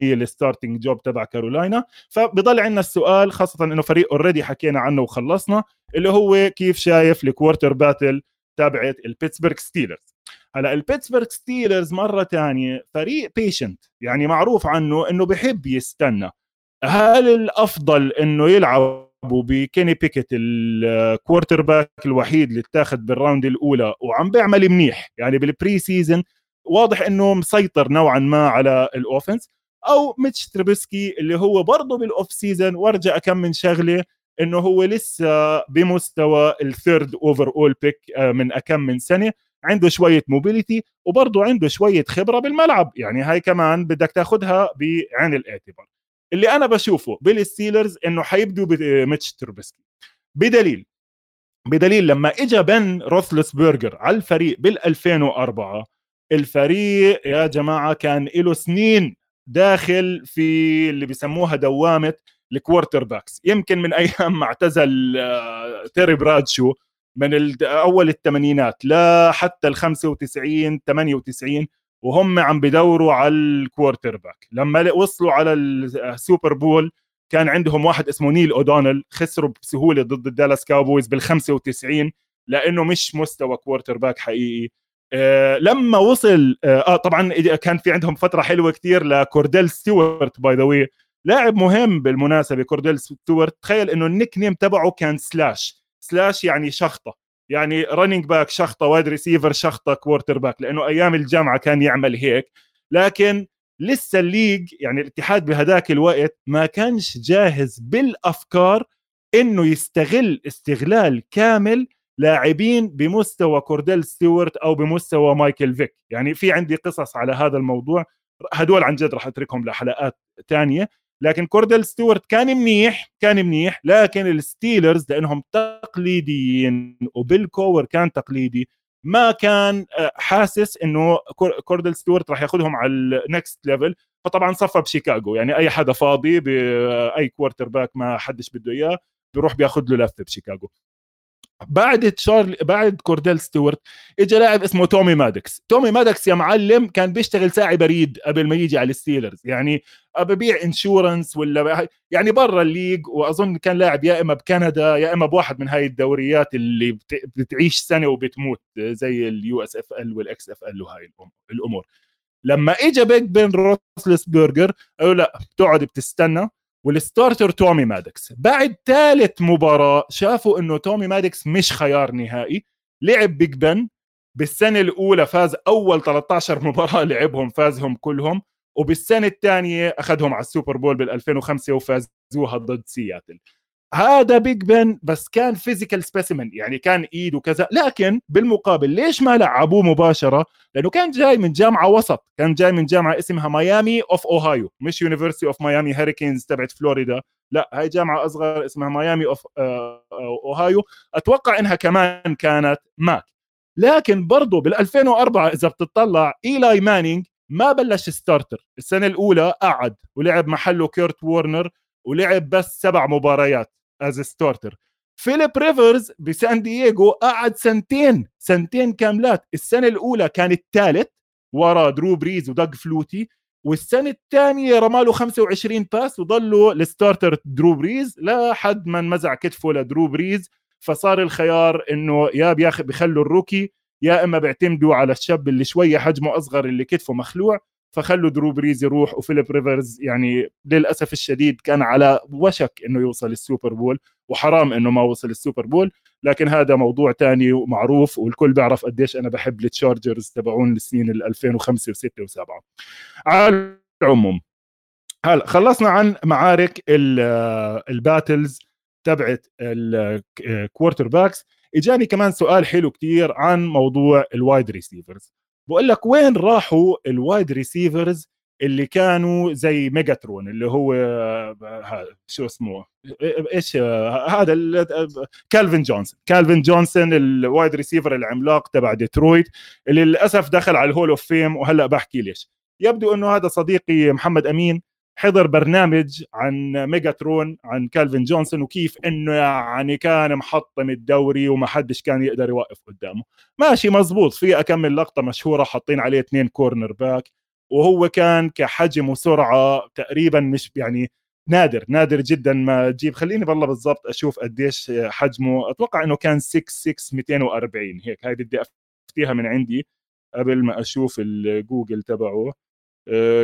Speaker 1: ال starting job تبع كارولاينا. فبضل عندنا السؤال خاصة إنه فريق already حكينا عنه وخلصنا اللي هو كيف شايف ال quarter battle تبعت ال Pittsburgh Steelers هلا ال Pittsburgh Steelers مرة ثانية فريق patient يعني معروف عنه إنه بحب يستنى. هل الأفضل إنه يلعب ب Kenny Pickett ال quarterback الوحيد اللي اتاخذ بال round الأولى وعم بيعمل منيح؟ يعني بال preseason واضح إنه مسيطر نوعا ما على ال offense. أو Mitch Trubisky اللي هو برضه بال off-season وأرجى كم من شغله إنه هو لسه بمستوى ال third overall pick من أكم من سنة. عنده شوية mobility وبرضه عنده شوية خبرة بالملعب. يعني هاي كمان بدك تاخذها بعين الاعتبار. اللي أنا بشوفه بال Steelers إنه حيبدوا ب Mitch Trubisky بدليل بدليل لما اجى Ben Roethlisberger على الفريق بال 2004 الفريق يا جماعة كان له سنين داخل في اللي بيسموها دوامة ال quarterbacks يمكن من أيام ما اعتزل آه، Terry Bradshaw من أول الثمانينات لا حتى ال 95 98 وهم عم بدوروا على ال quarterback لما وصلوا على ال Super Bowl كان عندهم واحد اسمه نيل اودونل خسروا بسهولة ضد ال Dallas Cowboys بال 95 لأنه مش مستوى quarterback حقيقي. آه لما وصل آه, آه طبعا كان في عندهم فترة حلوة كتير لكورديل ستيوارت by the way لاعب مهم بالمناسبة كورديل ستيوارت. تخيل إنه ال nickname تبعه كان slash. slash يعني شخطة. يعني running back شخطة wide receiver شخطة quarterback لأنه أيام الجامعة كان يعمل هيك. لكن لسه ال league يعني الاتحاد بهداك الوقت ما كانش جاهز بالأفكار إنه يستغل استغلال كامل لاعبين بمستوى كورديل ستيوارت أو بمستوى مايكل فيك. يعني في عندي قصص على هذا الموضوع. هدول عن جد راح أتركهم لحلقات ثانية لكن كورديل ستيوارت كان منيح كان منيح لكن ال Steelers لأنهم تقليديين وبال core كان تقليدي. ما كان آه، حاسس إنه كوردل ستيوارت راح ياخذهم على ال next level فطبعا صفى بشيكاغو. يعني أي حدا فاضي باي quarterback ما حدش بده إياه بيروح بياخذ له لفة بشيكاغو. بعد تشارلي بعد كورديل ستيوارت اجى لاعب اسمه تومي مادكس تومي مادكس يا معلم كان بيشتغل ساعي بريد قبل ما يجي على ال Steelers. يعني ببيع insurance ولا يعني برا ال league وأظن كان لاعب يا إما بكندا يا إما بواحد من هاي الدوريات اللي بتعيش سنة وبتموت زي ال USFL وال XFL وهاي الأمور. لما اجى Big Ben Roethlisberger قالوا لا بتقعد بتستنى. وال starter تومي مادكس بعد ثالث مباراة شافوا إنه تومي مادكس مش خيار نهائي. لعب Big Ben بالسنة الأولى فاز أول 13 مباراة لعبهم فازهم كلهم. وبالسنة الثانية أخذهم على ال Super Bowl بال 2005 وفازوها ضد سياتل. هذا Big Ben بس كان physical specimen يعني كان إيد وكذا. لكن بالمقابل ليش ما لعبوه مباشرة؟ لأنه كان جاي من جامعة وسط كان جاي من جامعة اسمها Miami of Ohio مش University of Miami Hurricanes تبعت فلوريدا. لا هاي جامعة أصغر اسمها Miami of Ohio أتوقع إنها كمان كانت MAC لكن برضه بال 2004 إذا بتطلع إيلاي مانينج ما بلش starter السنة الأولى قعد ولعب محله كيرت وورنر ولعب بس سبع مباريات. as starter فيليب ريفرز بسان دييغو قعد سنتين سنتين كاملات. السنة الأولى كان الثالث ورا درو بريز ودق فلوتي والسنة الثانية رماله 25 pass وضلوا ال starter درو بريز لحد ما انمزع كتفه لدرو بريز. فصار الخيار إنه يا بياخذ بيخلوا ال rookie يا إما بيعتمدوا على الشاب اللي شوية حجمه أصغر اللي كتفه مخلوع فخلوا درو بريز يروح وفيليب ريفرز يعني للأسف الشديد كان على وشك إنه يوصل ال Super Bowl وحرام إنه ما وصل ال Super Bowl لكن هذا موضوع تاني ومعروف والكل بيعرف قديش أنا بحب ال Chargers تبعون السنين ال 2005 و6 و7 على العموم هلا خلصنا عن معارك ال battles تبعت ال quarterbacks إجاني كمان سؤال حلو كتير عن موضوع ال wide receivers بقول لك وين راحوا ال wide receivers اللي كانوا زي Megatron اللي هو شو اسمه إيش هذا كالفين جونسون. كالفين جونسون ال wide receiver العملاق تبع ديترويت اللي للأسف دخل على ال Hall of Fame وهلأ بحكي ليش. يبدو إنه هذا صديقي محمد أمين حضر برنامج عن Megatron عن كالفين جونسون وكيف إنه يعني كان محطم الدوري وما حدش كان يقدر يوقف قدامه. ماشي مزبوط. في اكمل لقطة مشهورة حاطين عليه اثنين كورنر باك وهو كان كحجم وسرعة تقريبا مش يعني نادر نادر جدا ما تجيب. خليني والله بالضبط أشوف قديش حجمه. أتوقع إنه كان 6 6 240 هيك هاي بدي أفتيها من عندي قبل ما أشوف الجوجل تبعه.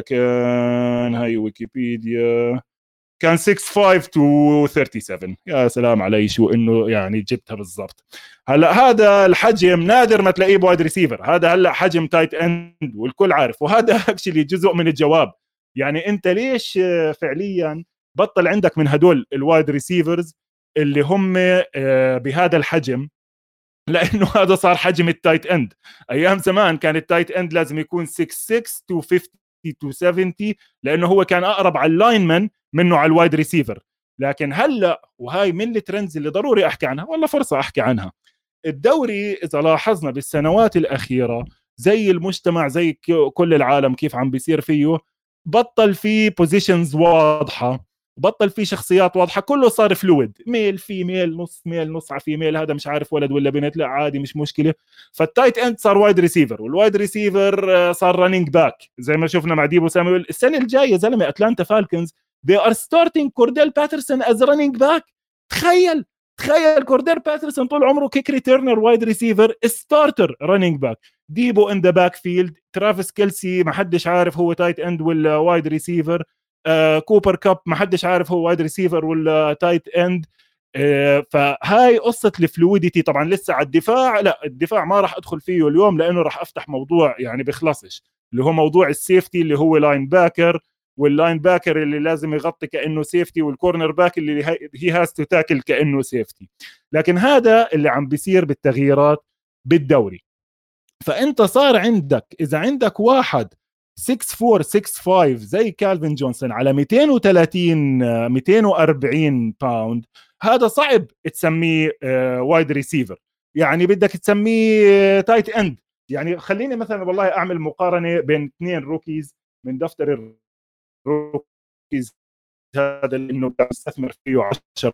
Speaker 1: كان هاي ويكيبيديا كان 65 تو 37 يا سلام علي شو إنه يعني جبتها بالضبط. هلأ هذا الحجم نادر ما تلاقيه ب wide receiver. هذا هلأ حجم tight end والكل عارف. وهذا actually جزء من الجواب. يعني أنت ليش فعليا بطل عندك من هدول ال wide receivers اللي هم آه، بهذا الحجم؟ لأنه هذا صار حجم ال tight end أيام زمان كان ال tight end لازم يكون 6 6 تو 50 تو 70 لأنه هو كان أقرب على ال lineman منه على ال wide receiver. لكن هلأ وهاي من ال trends اللي ضروري أحكي عنها والله فرصة أحكي عنها. الدوري إذا لاحظنا بالسنوات الأخيرة زي المجتمع زي كل العالم كيف عم بيصير فيه بطل في positions واضحة. بطل في شخصيات واضحة كله صار fluid male female نص male نص على female هذا مش عارف ولد ولا بنت لا عادي مش مشكلة. فال tight end صار wide receiver وال wide receiver صار running back زي ما شفنا مع ديبو سامويل. السنة الجاية زلمة Atlanta Falcons they are starting كورديل باترسون as running back تخيل تخيل كورديل باترسون طول عمره kick returner wide receiver starter running back ديبو in the backfield ترافيس كيلسي ما حدش عارف هو tight end ولا wide receiver كوبر كاب ما حدش عارف هو wide receiver ولا tight end آه فهاي قصة ال fluidity طبعا لسه على الدفاع. لا الدفاع ما راح أدخل فيه اليوم لأنه راح أفتح موضوع يعني بيخلصش اللي هو موضوع ال safety اللي هو linebacker وال linebacker اللي لازم يغطي كأنه safety وال cornerback اللي هي has to tackle كأنه safety لكن هذا اللي عم بيصير بالتغييرات بالدوري. فأنت صار عندك إذا عندك واحد 6465 زي كالفين جونسون على 230 240 pound هذا صعب تسميه wide receiver يعني بدك تسميه tight end يعني خليني مثلا والله أعمل مقارنة بين اثنين rookies من دفتر ال rookies هذا إنه استثمر فيه 10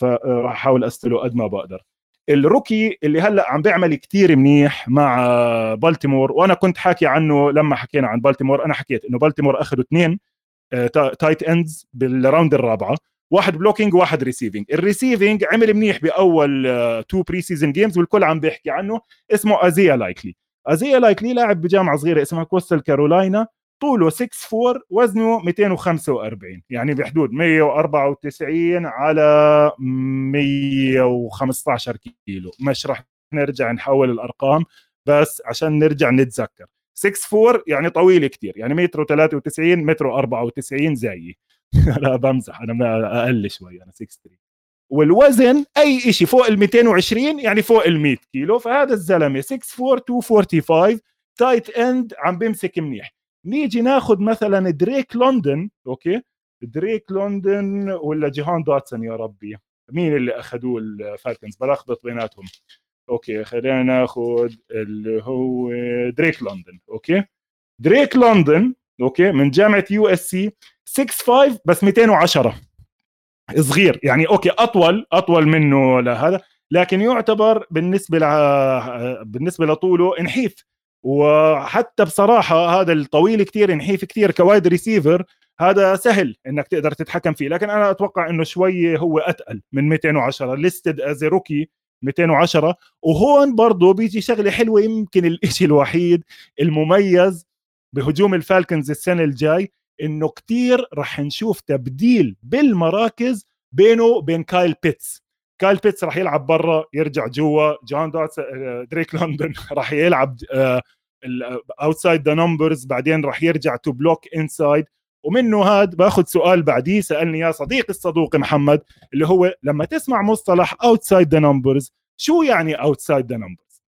Speaker 1: فراح أحاول استله قد ما بقدر. ال rookie اللي هلا عم بيعمل كتير منيح مع بالتيمور وأنا كنت حاكي عنه لما حكينا عن بالتيمور أنا حكيت إنه بالتيمور اخذوا اثنين tight ends بال round الرابعة واحد blocking وواحد receiving ال receiving عمل منيح بأول two preseason games والكل عم بيحكي عنه اسمه آيزايا لايكلي آيزايا لايكلي لاعب بجامعة صغيرة اسمها كوستال كارولاينا طوله 6 4 وزنه 245 يعني بحدود 194 على 115 كيلو. مش رح نرجع نحول الأرقام بس عشان نرجع نتذكر. 6 4 يعني طويل كتير. يعني متر 93 متر 94 زيي لا بمزح. أنا أقل شوي أنا 6 3 والوزن أي شيء فوق ال 220 يعني فوق ال 100 كيلو. فهذا الزلمة 6 4 245 tight end عم بيمسك منيح. نيجي ناخذ مثلا دريك لندن أوكي؟ دريك لندن ولا جيهان داتسون يا ربي؟ مين اللي أخذوه الفالكنز؟ بلخبط بيناتهم. أوكي خلينا ناخذ اللي هو دريك لندن أوكي؟ دريك لندن أوكي؟ من جامعة USC 6 5 بس 210 صغير يعني أوكي أطول أطول منه لهذا لكن يعتبر بالنسبة ل... بالنسبة لطوله نحيف. وحتى بصراحة هذا الطويل كثير نحيف كثير ك wide receiver هذا سهل إنك تقدر تتحكم فيه لكن أنا أتوقع إنه شوي هو أتقل من 210 listed as rookie 210 وهون برضه بيجي شغلة حلوة يمكن الشيء الوحيد المميز بهجوم الفالكنز السنة الجاي إنه كثير رح نشوف تبديل بالمراكز بينه وبين كايل بيتس. كايل بيتس راح يلعب برا يرجع جوا. جون دوتس آه، دريك لندن راح يلعب outside the numbers بعدين راح يرجع to block inside ومنه هاد باخذ سؤال بعديه سألني يا صديقي الصدوق محمد اللي هو لما تسمع مصطلح outside the numbers شو يعني outside the numbers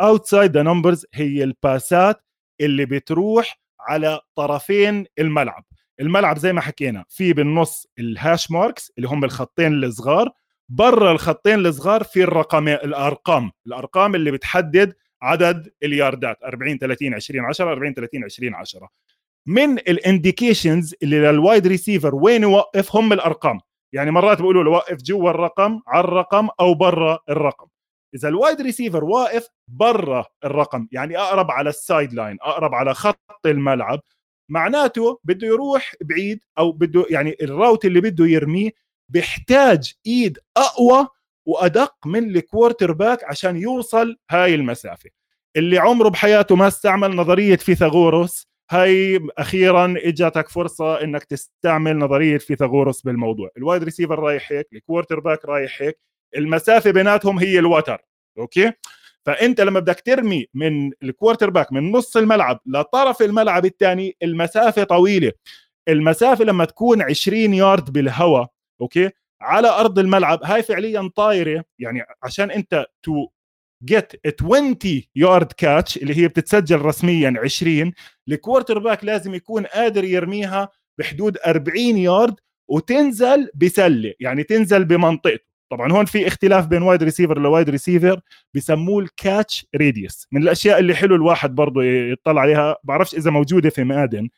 Speaker 1: outside the numbers هي الباسات اللي بتروح على طرفين الملعب. الملعب زي ما حكينا في بالنص ال hash marks اللي هم الخطين الصغار برا الخطين الصغار في الرقم الأرقام الأرقام اللي بتحدد عدد الياردات 40 30 20 10 40 30 20 10 من ال indications اللي لل wide receiver وين يوقف هم الأرقام؟ يعني مرات بيقولوا له وقف جوا الرقم على الرقم أو برا الرقم. إذا ال wide receiver واقف برا الرقم يعني أقرب على ال sideline أقرب على خط الملعب معناته بده يروح بعيد أو بده يعني ال route اللي بده يرميه بيحتاج إيد أقوى وأدق من ال quarterback عشان يوصل هاي المسافة. اللي عمره بحياته ما استعمل نظرية فيثاغورس هاي أخيرا اجتك فرصة إنك تستعمل نظرية فيثاغورس بالموضوع. ال wide receiver رايح هيك ال quarterback رايح هيك المسافة بيناتهم هي الوتر أوكي؟ فأنت لما بدك ترمي من ال quarterback من نص الملعب لطرف الملعب الثاني المسافة طويلة. المسافة لما تكون 20 يارد بالهواء أوكي؟ على أرض الملعب هاي فعليا طايرة. يعني عشان أنت to get 20 yard catch اللي هي بتتسجل رسميا 20 ال quarterback لازم يكون قادر يرميها بحدود 40 يارد وتنزل بسلة. يعني تنزل بمنطقته. طبعا هون في اختلاف بين wide receiver ل wide receiver بسموه ال catch radius من الأشياء اللي حلو الواحد برضه يطلع عليها. بعرفش إذا موجودة في مادن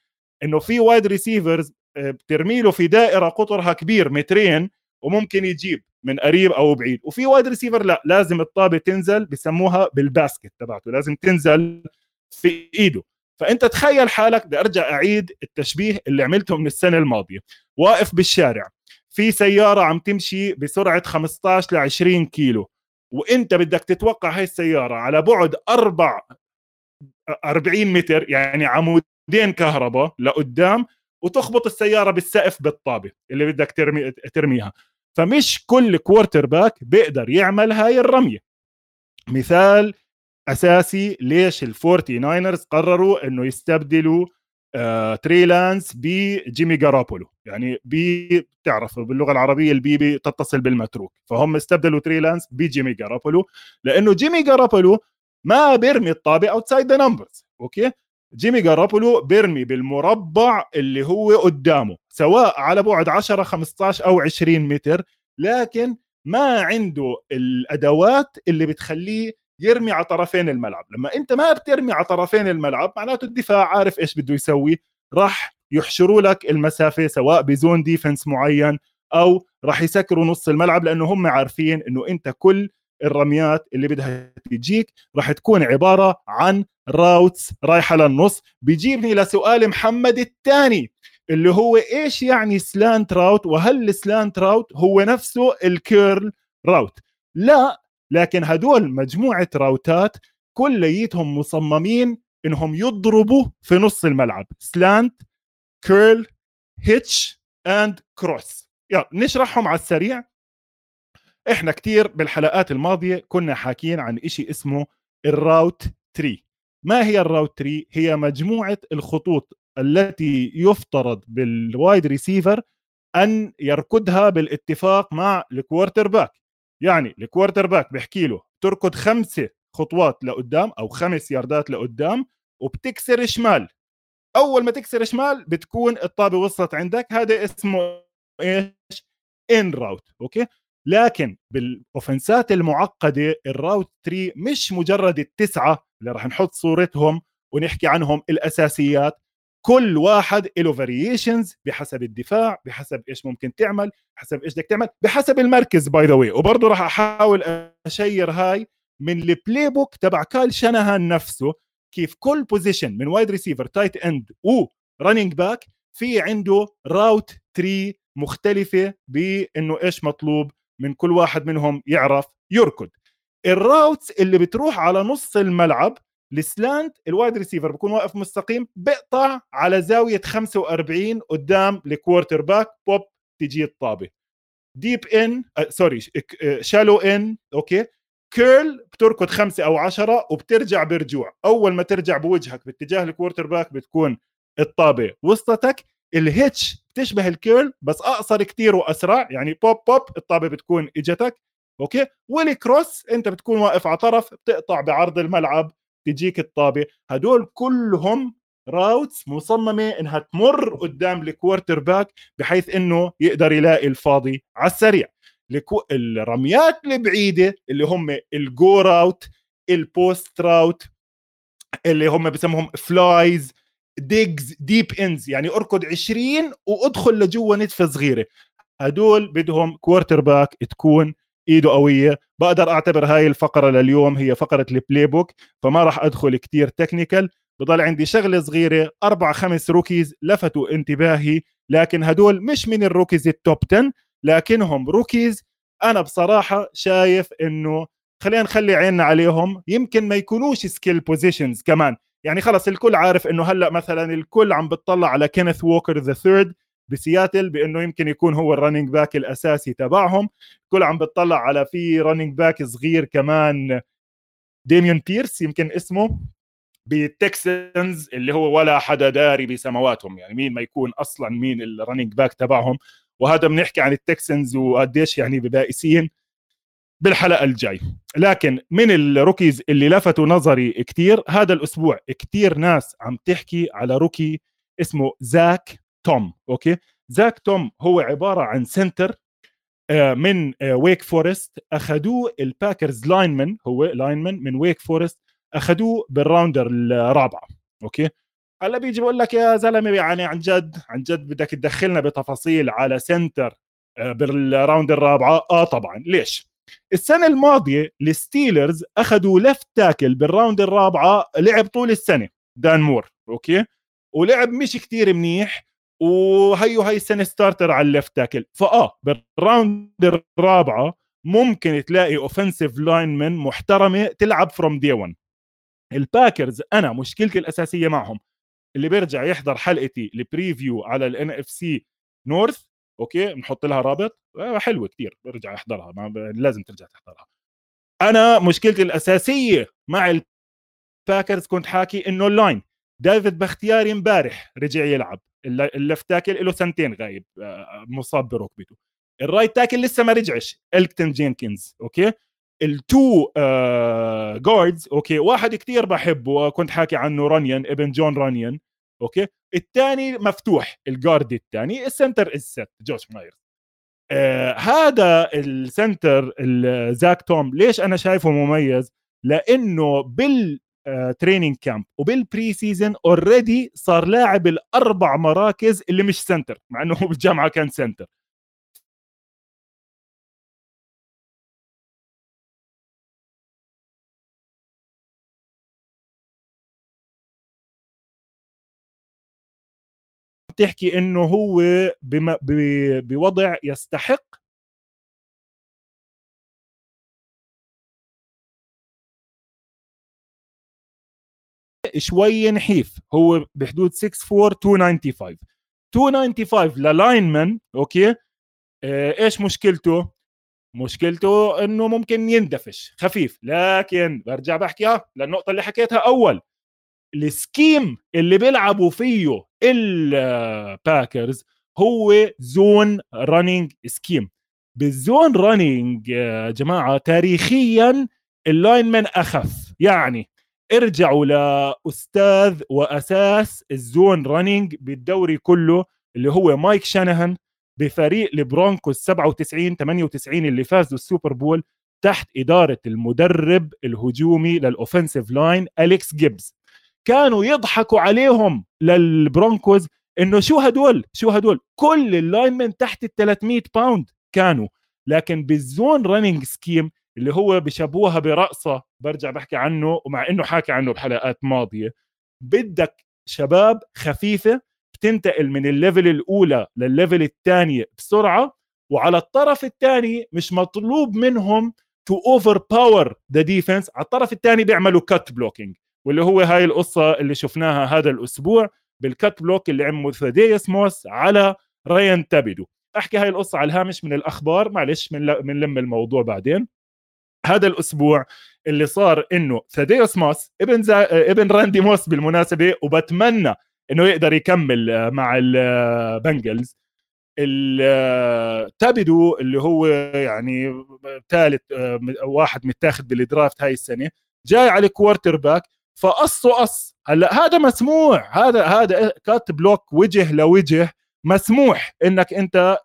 Speaker 1: إنه في wide receivers بترمي له في دائرة قطرها كبير مترين وممكن يجيب من قريب أو بعيد. وفي وايد ريسيفر لا لازم الطابة تنزل بسموها بالباسكت تبعته لازم تنزل في إيده. فأنت تخيل حالك بدي أرجع أعيد التشبيه اللي عملته من السنة الماضية. واقف بالشارع في سيارة عم تمشي بسرعة 15 ل 20 كيلو وأنت بدك تتوقع هاي السيارة على بعد أربع 40 متر يعني عمودين كهرباء لقدام وتخبط السيارة بالسقف بالطابة اللي بدك ترمي ترميها. فمش كل quarterback بيقدر يعمل هاي الرمية. مثال أساسي ليش الفورتي ناينرز قرروا إنه يستبدلوا آه تري لانس بجيمي جارابولو. يعني بي بتعرف باللغة العربية البي تتصل بالمتروك. فهم استبدلوا تري لانس بجيمي جارابولو. لأنه جيمي جارابولو ما بيرمي الطابة outside the numbers أوكي؟ جيمي جارابولو بيرمي بالمربع اللي هو قدامه سواء على بعد 10 15 أو 20 متر لكن ما عنده الأدوات اللي بتخليه يرمي على طرفين الملعب. لما أنت ما بترمي على طرفين الملعب معناته الدفاع عارف إيش بده يسوي راح يحشروا لك المسافة سواء ب zone defense معين أو راح يسكروا نص الملعب لأنه هم عارفين إنه أنت كل الرميات اللي بدها تجيك راح تكون عبارة عن routes رايحة للنص بيجيبني لسؤال محمد الثاني اللي هو إيش يعني slant route وهل ال slant route هو نفسه ال curl route لا لكن هدول مجموعة راوتات كليتهم مصممين إنهم يضربوا في نص الملعب. slant curl hitch and cross يلا نشرحهم على السريع. إحنا كتير بالحلقات الماضية كنا حاكيين عن إشي اسمه ال route tree ما هي ال route tree؟ هي مجموعة الخطوط التي يفترض بال wide receiver أن يركضها بالاتفاق مع ال quarterback. يعني ال quarterback بيحكي له تركض خمسة خطوات لقدام أو خمس ياردات لقدام وبتكسر شمال. أول ما تكسر شمال بتكون الطابة وصلت عندك هذا اسمه إيش؟ in route okay؟ لكن بالأوفنسات المعقدة ال route tree مش مجرد التسعة اللي راح نحط صورتهم ونحكي عنهم الأساسيات. كل واحد له variations بحسب الدفاع بحسب إيش ممكن تعمل بحسب إيش بدك تعمل بحسب المركز by the way وبرضه راح أحاول أشير هاي من ال playbook تبع كايل شانهان نفسه كيف كل position من wide receiver tight end و running back في عنده route tree مختلفة بإنه إيش مطلوب من كل واحد منهم يعرف يركض. ال routes اللي بتروح على نص الملعب ال slant ال wide receiver بكون واقف مستقيم بقطع على زاوية 45 قدام ال quarterback بوب تجي الطابة. deep in sorry shallow in okay. curl بتركض خمسة أو عشرة وبترجع برجوع. أول ما ترجع بوجهك باتجاه ال quarterback بتكون الطابة وصلتك ال hitch بتشبه ال curl بس أقصر كتير وأسرع يعني بوب بوب الطابة بتكون إجتك. okay؟ وال cross أنت بتكون واقف على طرف بتقطع بعرض الملعب تجيك الطابة. هدول كلهم routes مصممة إنها تمر قدام ال quarterback بحيث إنه يقدر يلاقي الفاضي على السريع. الرميات البعيدة اللي هم ال go route ال post route اللي هم بسموهم flies digs deep ins يعني أركض 20 وأدخل لجوا نتفة صغيرة. هدول بدهم quarterback تكون إيده قوية. بقدر أعتبر هاي الفقرة لليوم هي فقرة ال playbook فما راح أدخل كتير technical بضل عندي شغلة صغيرة أربع خمس rookies لفتوا انتباهي لكن هدول مش من ال rookies ال top 10 لكنهم rookies أنا بصراحة شايف إنه خلينا نخلي عيننا عليهم يمكن ما يكونوش skill positions كمان. يعني خلص الكل عارف إنه هلأ مثلا الكل عم بتطلع على كينيث ووكر the third بسياتل بأنه يمكن يكون هو ال running back الأساسي تبعهم. كل عم بتطلع على في running back صغير كمان ديميون بيرس يمكن اسمه بالتكسنز اللي هو ولا حدا داري بسماواتهم. يعني مين ما يكون أصلا مين ال running back تبعهم. وهذا بنحكي عن التكسنز وقديش يعني بائسين بالحلقة الجاي. لكن من ال rookies اللي لفتوا نظري كتير هذا الأسبوع كتير ناس عم تحكي على rookie اسمه زاك توم okay زاك توم هو عبارة عن center آه، من ويك فورست أخذوه الباكرز lineman هو lineman من ويك فورست أخذوه بال round الرابعة okay هلا بيجي بقول لك يا زلمة يعني عن جد عن جد بدك تدخلنا بتفاصيل على center آه، بال round الرابعة؟ آه طبعا. ليش؟ السنة الماضية الستيلرز أخذوا left tackle بال round الرابعة لعب طول السنة دان مور okay ولعب مش كتير منيح. وهيو هاي السنة starter على ال left tackle فآه بال round الرابعة ممكن تلاقي offensive linemen محترمة تلعب from day 1 الباكرز أنا مشكلتي الأساسية معهم. اللي بيرجع يحضر حلقتي ال preview على ال NFC North okay بنحط لها رابط. آه، حلوة كثير برجع احضرها ما. لازم ترجع تحضرها. أنا مشكلتي الأساسية مع الباكرز كنت حاكي إنه ال line ديفيد بختياري امبارح رجع يلعب. ال left tackle له سنتين غايب آه، مصاب بركبته. ال right tackle لسه ما رجعش. إلجتون جينكنز okay؟ ال two آه guards okay؟ واحد كثير بحبه كنت حاكي عنه رانيان ابن جون رانيان أوكي؟ الثاني مفتوح ال guard الثاني ال center الست جوش مايرز. آه هذا ال center زاك توم ليش أنا شايفه مميز؟ لأنه بال training camp وبال preseason already صار لاعب الأربع مراكز اللي مش center مع إنه هو بالجامعة كان center تحكي إنه هو. بوضع يستحق شوي نحيف. هو بحدود 6 4 295 295 للاينمان أوكي؟ آه إيش مشكلته؟ مشكلته إنه ممكن يندفش خفيف. لكن برجع بحكيها للنقطة اللي حكيتها أول. ال scheme اللي بيلعبوا فيه الباكرز هو zone running scheme. بال zone running يا جماعة تاريخيا ال linemen أخف. يعني ارجعوا لاستاذ وأساس ال zone running بالدوري كله اللي هو مايك شانهان بفريق البرونكوز 97 98 اللي فازوا السوبر بول تحت إدارة المدرب الهجومي لل offensive line أليكس جيبز. كانوا يضحكوا عليهم لل Broncos إنه شو هدول؟ شو هدول؟ كل ال linemen تحت ال 300 pound كانوا. لكن بال zone running scheme اللي هو بشبوها برقصة برجع بحكي عنه ومع إنه حاكي عنه بحلقات ماضية. بدك شباب خفيفة بتنتقل من ال level الأولى للل level الثانية بسرعة وعلى الطرف الثاني مش مطلوب منهم to overpower the defense على الطرف الثاني بيعملوا cut blocking واللي هو هاي القصة اللي شفناها هذا الأسبوع بال cut block اللي عمله Thaddeus Moss على Thibodeaux. أحكي هاي القصة على الهامش من الأخبار معلش من بنلم الموضوع بعدين. هذا الأسبوع اللي صار إنه Thaddeus Moss ابن. ابن Randy Moss بالمناسبة وبتمنى إنه يقدر يكمل مع ال Bengals Thibodeaux اللي هو يعني ثالث واحد متاخد بال draft هاي السنة جاي على ال quarterback فقصوا قص. هلأ هذا مسموح هذا هذا cut block وجه لوجه مسموح إنك أنت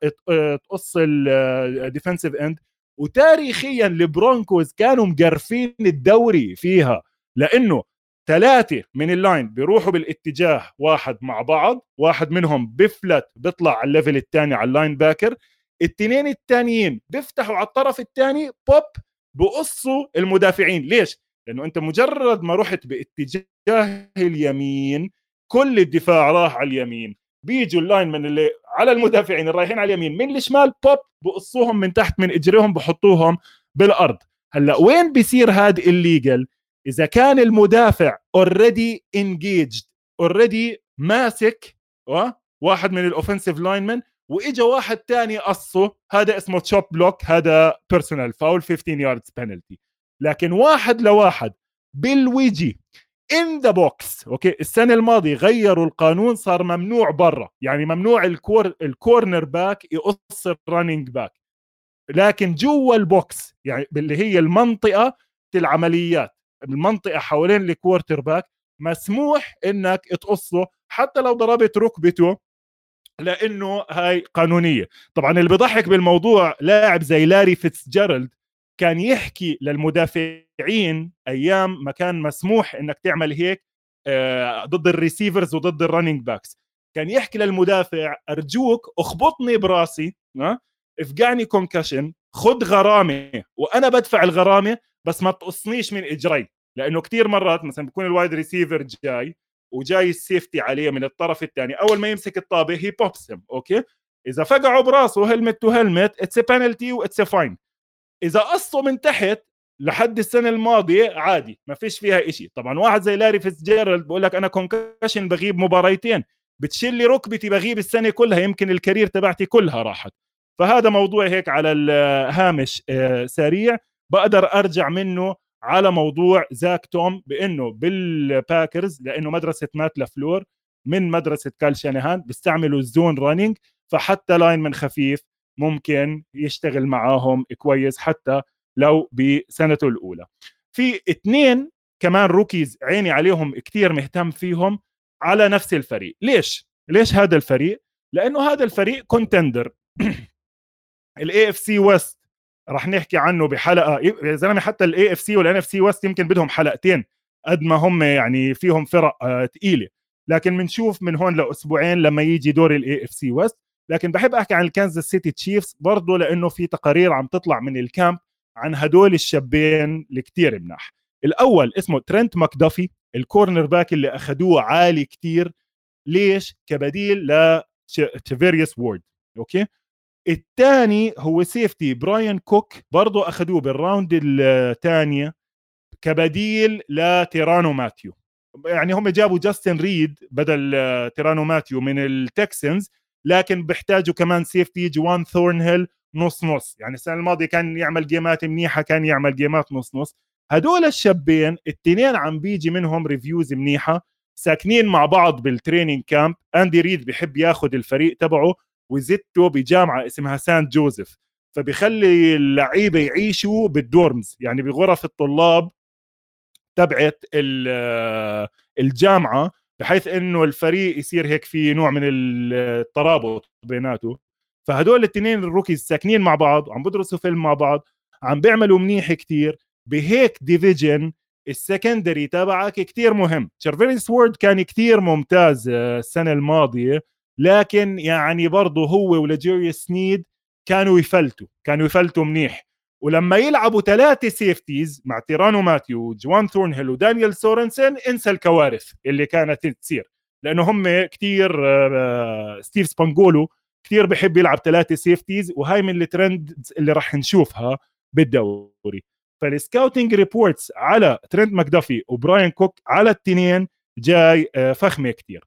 Speaker 1: تقص ال defensive end وتاريخيا ال Broncos كانوا مقرفين الدوري فيها لأنه ثلاثة من ال line بيروحوا بالاتجاه واحد مع بعض واحد منهم بفلت بيطلع على ال level الثاني على ال linebacker التنين الثانيين بيفتحوا على الطرف الثاني بوب بقصوا المدافعين. ليش؟ لأنه أنت مجرد ما رحت باتجاه اليمين كل الدفاع راح على اليمين. بيجوا ال linemen اللي على المدافعين اللي رايحين على اليمين من الشمال بوب بقصوهم من تحت من إجريهم بحطوهم بالأرض. هلأ وين بيصير هذا illegal إذا كان المدافع already engaged already ماسك واحد من ال offensive linemen وإجا واحد تاني قصه هذا اسمه chop block هذا personal foul 15 yards penalty لكن واحد لواحد بالويجي in the box okay السنة الماضية غيروا القانون صار ممنوع برا. يعني ممنوع ال cor ال cornerback يقص ال running back لكن جوا ال box يعني اللي هي المنطقة العمليات المنطقة حوالين ال quarterback مسموح إنك تقصه حتى لو ضربت ركبته لأنه هاي قانونية. طبعا اللي بضحك بالموضوع لاعب زي Larry Fitzgerald كان يحكي للمدافعين أيام ما كان مسموح إنك تعمل هيك آه، ضد ال receivers وضد ال running backs كان يحكي للمدافع أرجوك اخبطني براسي افقعني concussion خد غرامة وأنا بدفع الغرامة بس ما تقصنيش من إجري. لأنه كثير مرات مثلا بكون ال wide receiver جاي وجاي ال safety عليه من الطرف الثاني أول ما يمسك الطابة هي بوبس okay؟ إذا فقعوا براسه helmet to helmet it's penalty وit's fine إذا قصوا من تحت لحد السنة الماضية عادي ما فيش فيها إشي. طبعا واحد زي Larry Fitzgerald بقول لك أنا concussion بغيب مباريتين بتشيل لي ركبتي بغيب السنة كلها يمكن ال career تبعتي كلها راحت. فهذا موضوع هيك على الهامش آه، سريع. بقدر أرجع منه على موضوع Zach Tom بإنه بال Packers لإنه مدرسة Matt LaFleur من مدرسة Kyle Shanahan بيستعملوا ال zone running فحتى lineman خفيف ممكن يشتغل معاهم كويس حتى لو بسنته الأولى. في اثنين كمان rookies عيني عليهم كثير مهتم فيهم على نفس الفريق. ليش؟ ليش هذا الفريق؟ لأنه هذا الفريق contender ال AFC West رح نحكي عنه بحلقة يا زلمة حتى ال AFC وال NFC West يمكن بدهم حلقتين قد ما هم يعني فيهم فرق ثقيله آه، لكن بنشوف من هون لأسبوعين لما يجي دور ال AFC West لكن بحب أحكي عن ال Kansas City Chiefs برضه لأنه في تقارير عم تطلع من ال camp عن هدول الشابين الكتير مناح. الأول اسمه Trent McDuffie ال cornerback اللي اخذوه عالي كتير. ليش؟ كبديل ل Charvarius Ward okay؟ الثاني هو safety Bryan Cook برضه اخذوه بال round الثانية كبديل ل Tyrann Mathieu يعني هم جابوا Justin Reid بدل Tyrann Mathieu من ال Texans لكن بيحتاجوا كمان safety Juan Thornhill نص نص. يعني السنة الماضية كان يعمل game ات منيحة كان يعمل game ات نص نص. هدول الشابين التنين عم بيجي منهم reviews منيحة ساكنين مع بعض بال training camp Andy Reid بيحب ياخذ الفريق تبعه وزته بجامعة اسمها Saint Joseph فبيخلي اللعيبة يعيشوا بال dorms يعني بغرف الطلاب تبعت الجامعة. بحيث إنه الفريق يصير هيك في نوع من الترابط بيناته فهدول الاثنين ال rookies ساكنين مع بعض وعم بدرسوا فيلم مع بعض عم بيعملوا منيح كتير. بهيك division ال secondary تبعك كتير مهم. Charvarius Ward كان كتير ممتاز السنة الماضية لكن يعني برضه هو و L'Jarius Sneed كانوا يفلتوا كانوا يفلتوا منيح. ولما يلعبوا ثلاثة safeties مع Tyrann Mathieu Juan Thornhill و Daniel Sorensen انسى الكوارث اللي كانت تصير. لأنه هم كثير آه، Steve Spagnuolo كثير بحب يلعب ثلاثة safeties وهاي من الترند اللي راح نشوفها بالدوري. فال scouting reports على ترنت ماكدافي وبراين كوك على التنين جاي آه، فخمة كثير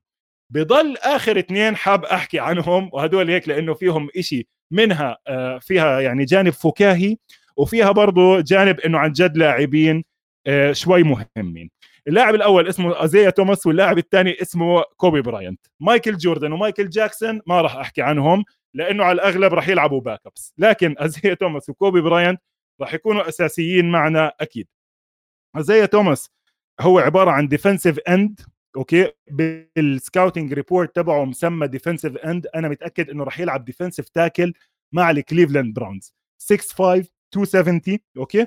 Speaker 1: بضل آخر اثنين حاب أحكي عنهم وهدول هيك لأنه فيهم إشي منها آه، فيها يعني جانب فكاهي. وفيها برضه جانب إنه عن جد لاعبين آه، شوي مهمين. اللاعب الأول اسمه أيزيا توماس واللاعب الثاني اسمه كوبي براينت. مايكل جوردن ومايكل جاكسون ما راح أحكي عنهم لأنه على الأغلب راح يلعبوا backups لكن أيزيا توماس وكوبي براينت راح يكونوا أساسيين معنا أكيد. أيزيا توماس هو عبارة عن defensive end okay؟ بال scouting report تبعه مسمى defensive end أنا متأكد إنه راح يلعب defensive tackle مع الكليفلاند براونز 6 5 270 okay؟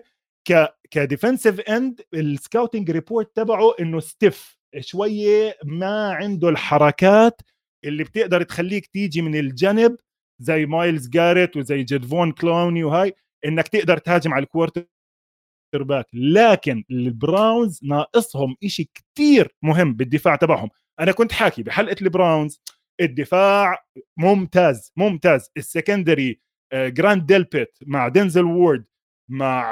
Speaker 1: ك ك defensive end ال scouting report تبعه إنه stiff شوية ما عنده الحركات اللي بتقدر تخليك تيجي من الجنب زي مايلز جاريت وزي جيدفيون كلاوني وهاي إنك تقدر تهاجم على ال quarterback. لكن البراونز ناقصهم إشي كتير مهم بالدفاع تبعهم. أنا كنت حاكي بحلقة البراونز الدفاع ممتاز ممتاز. ال secondary جرانت ديلبيت مع دينزل وورد مع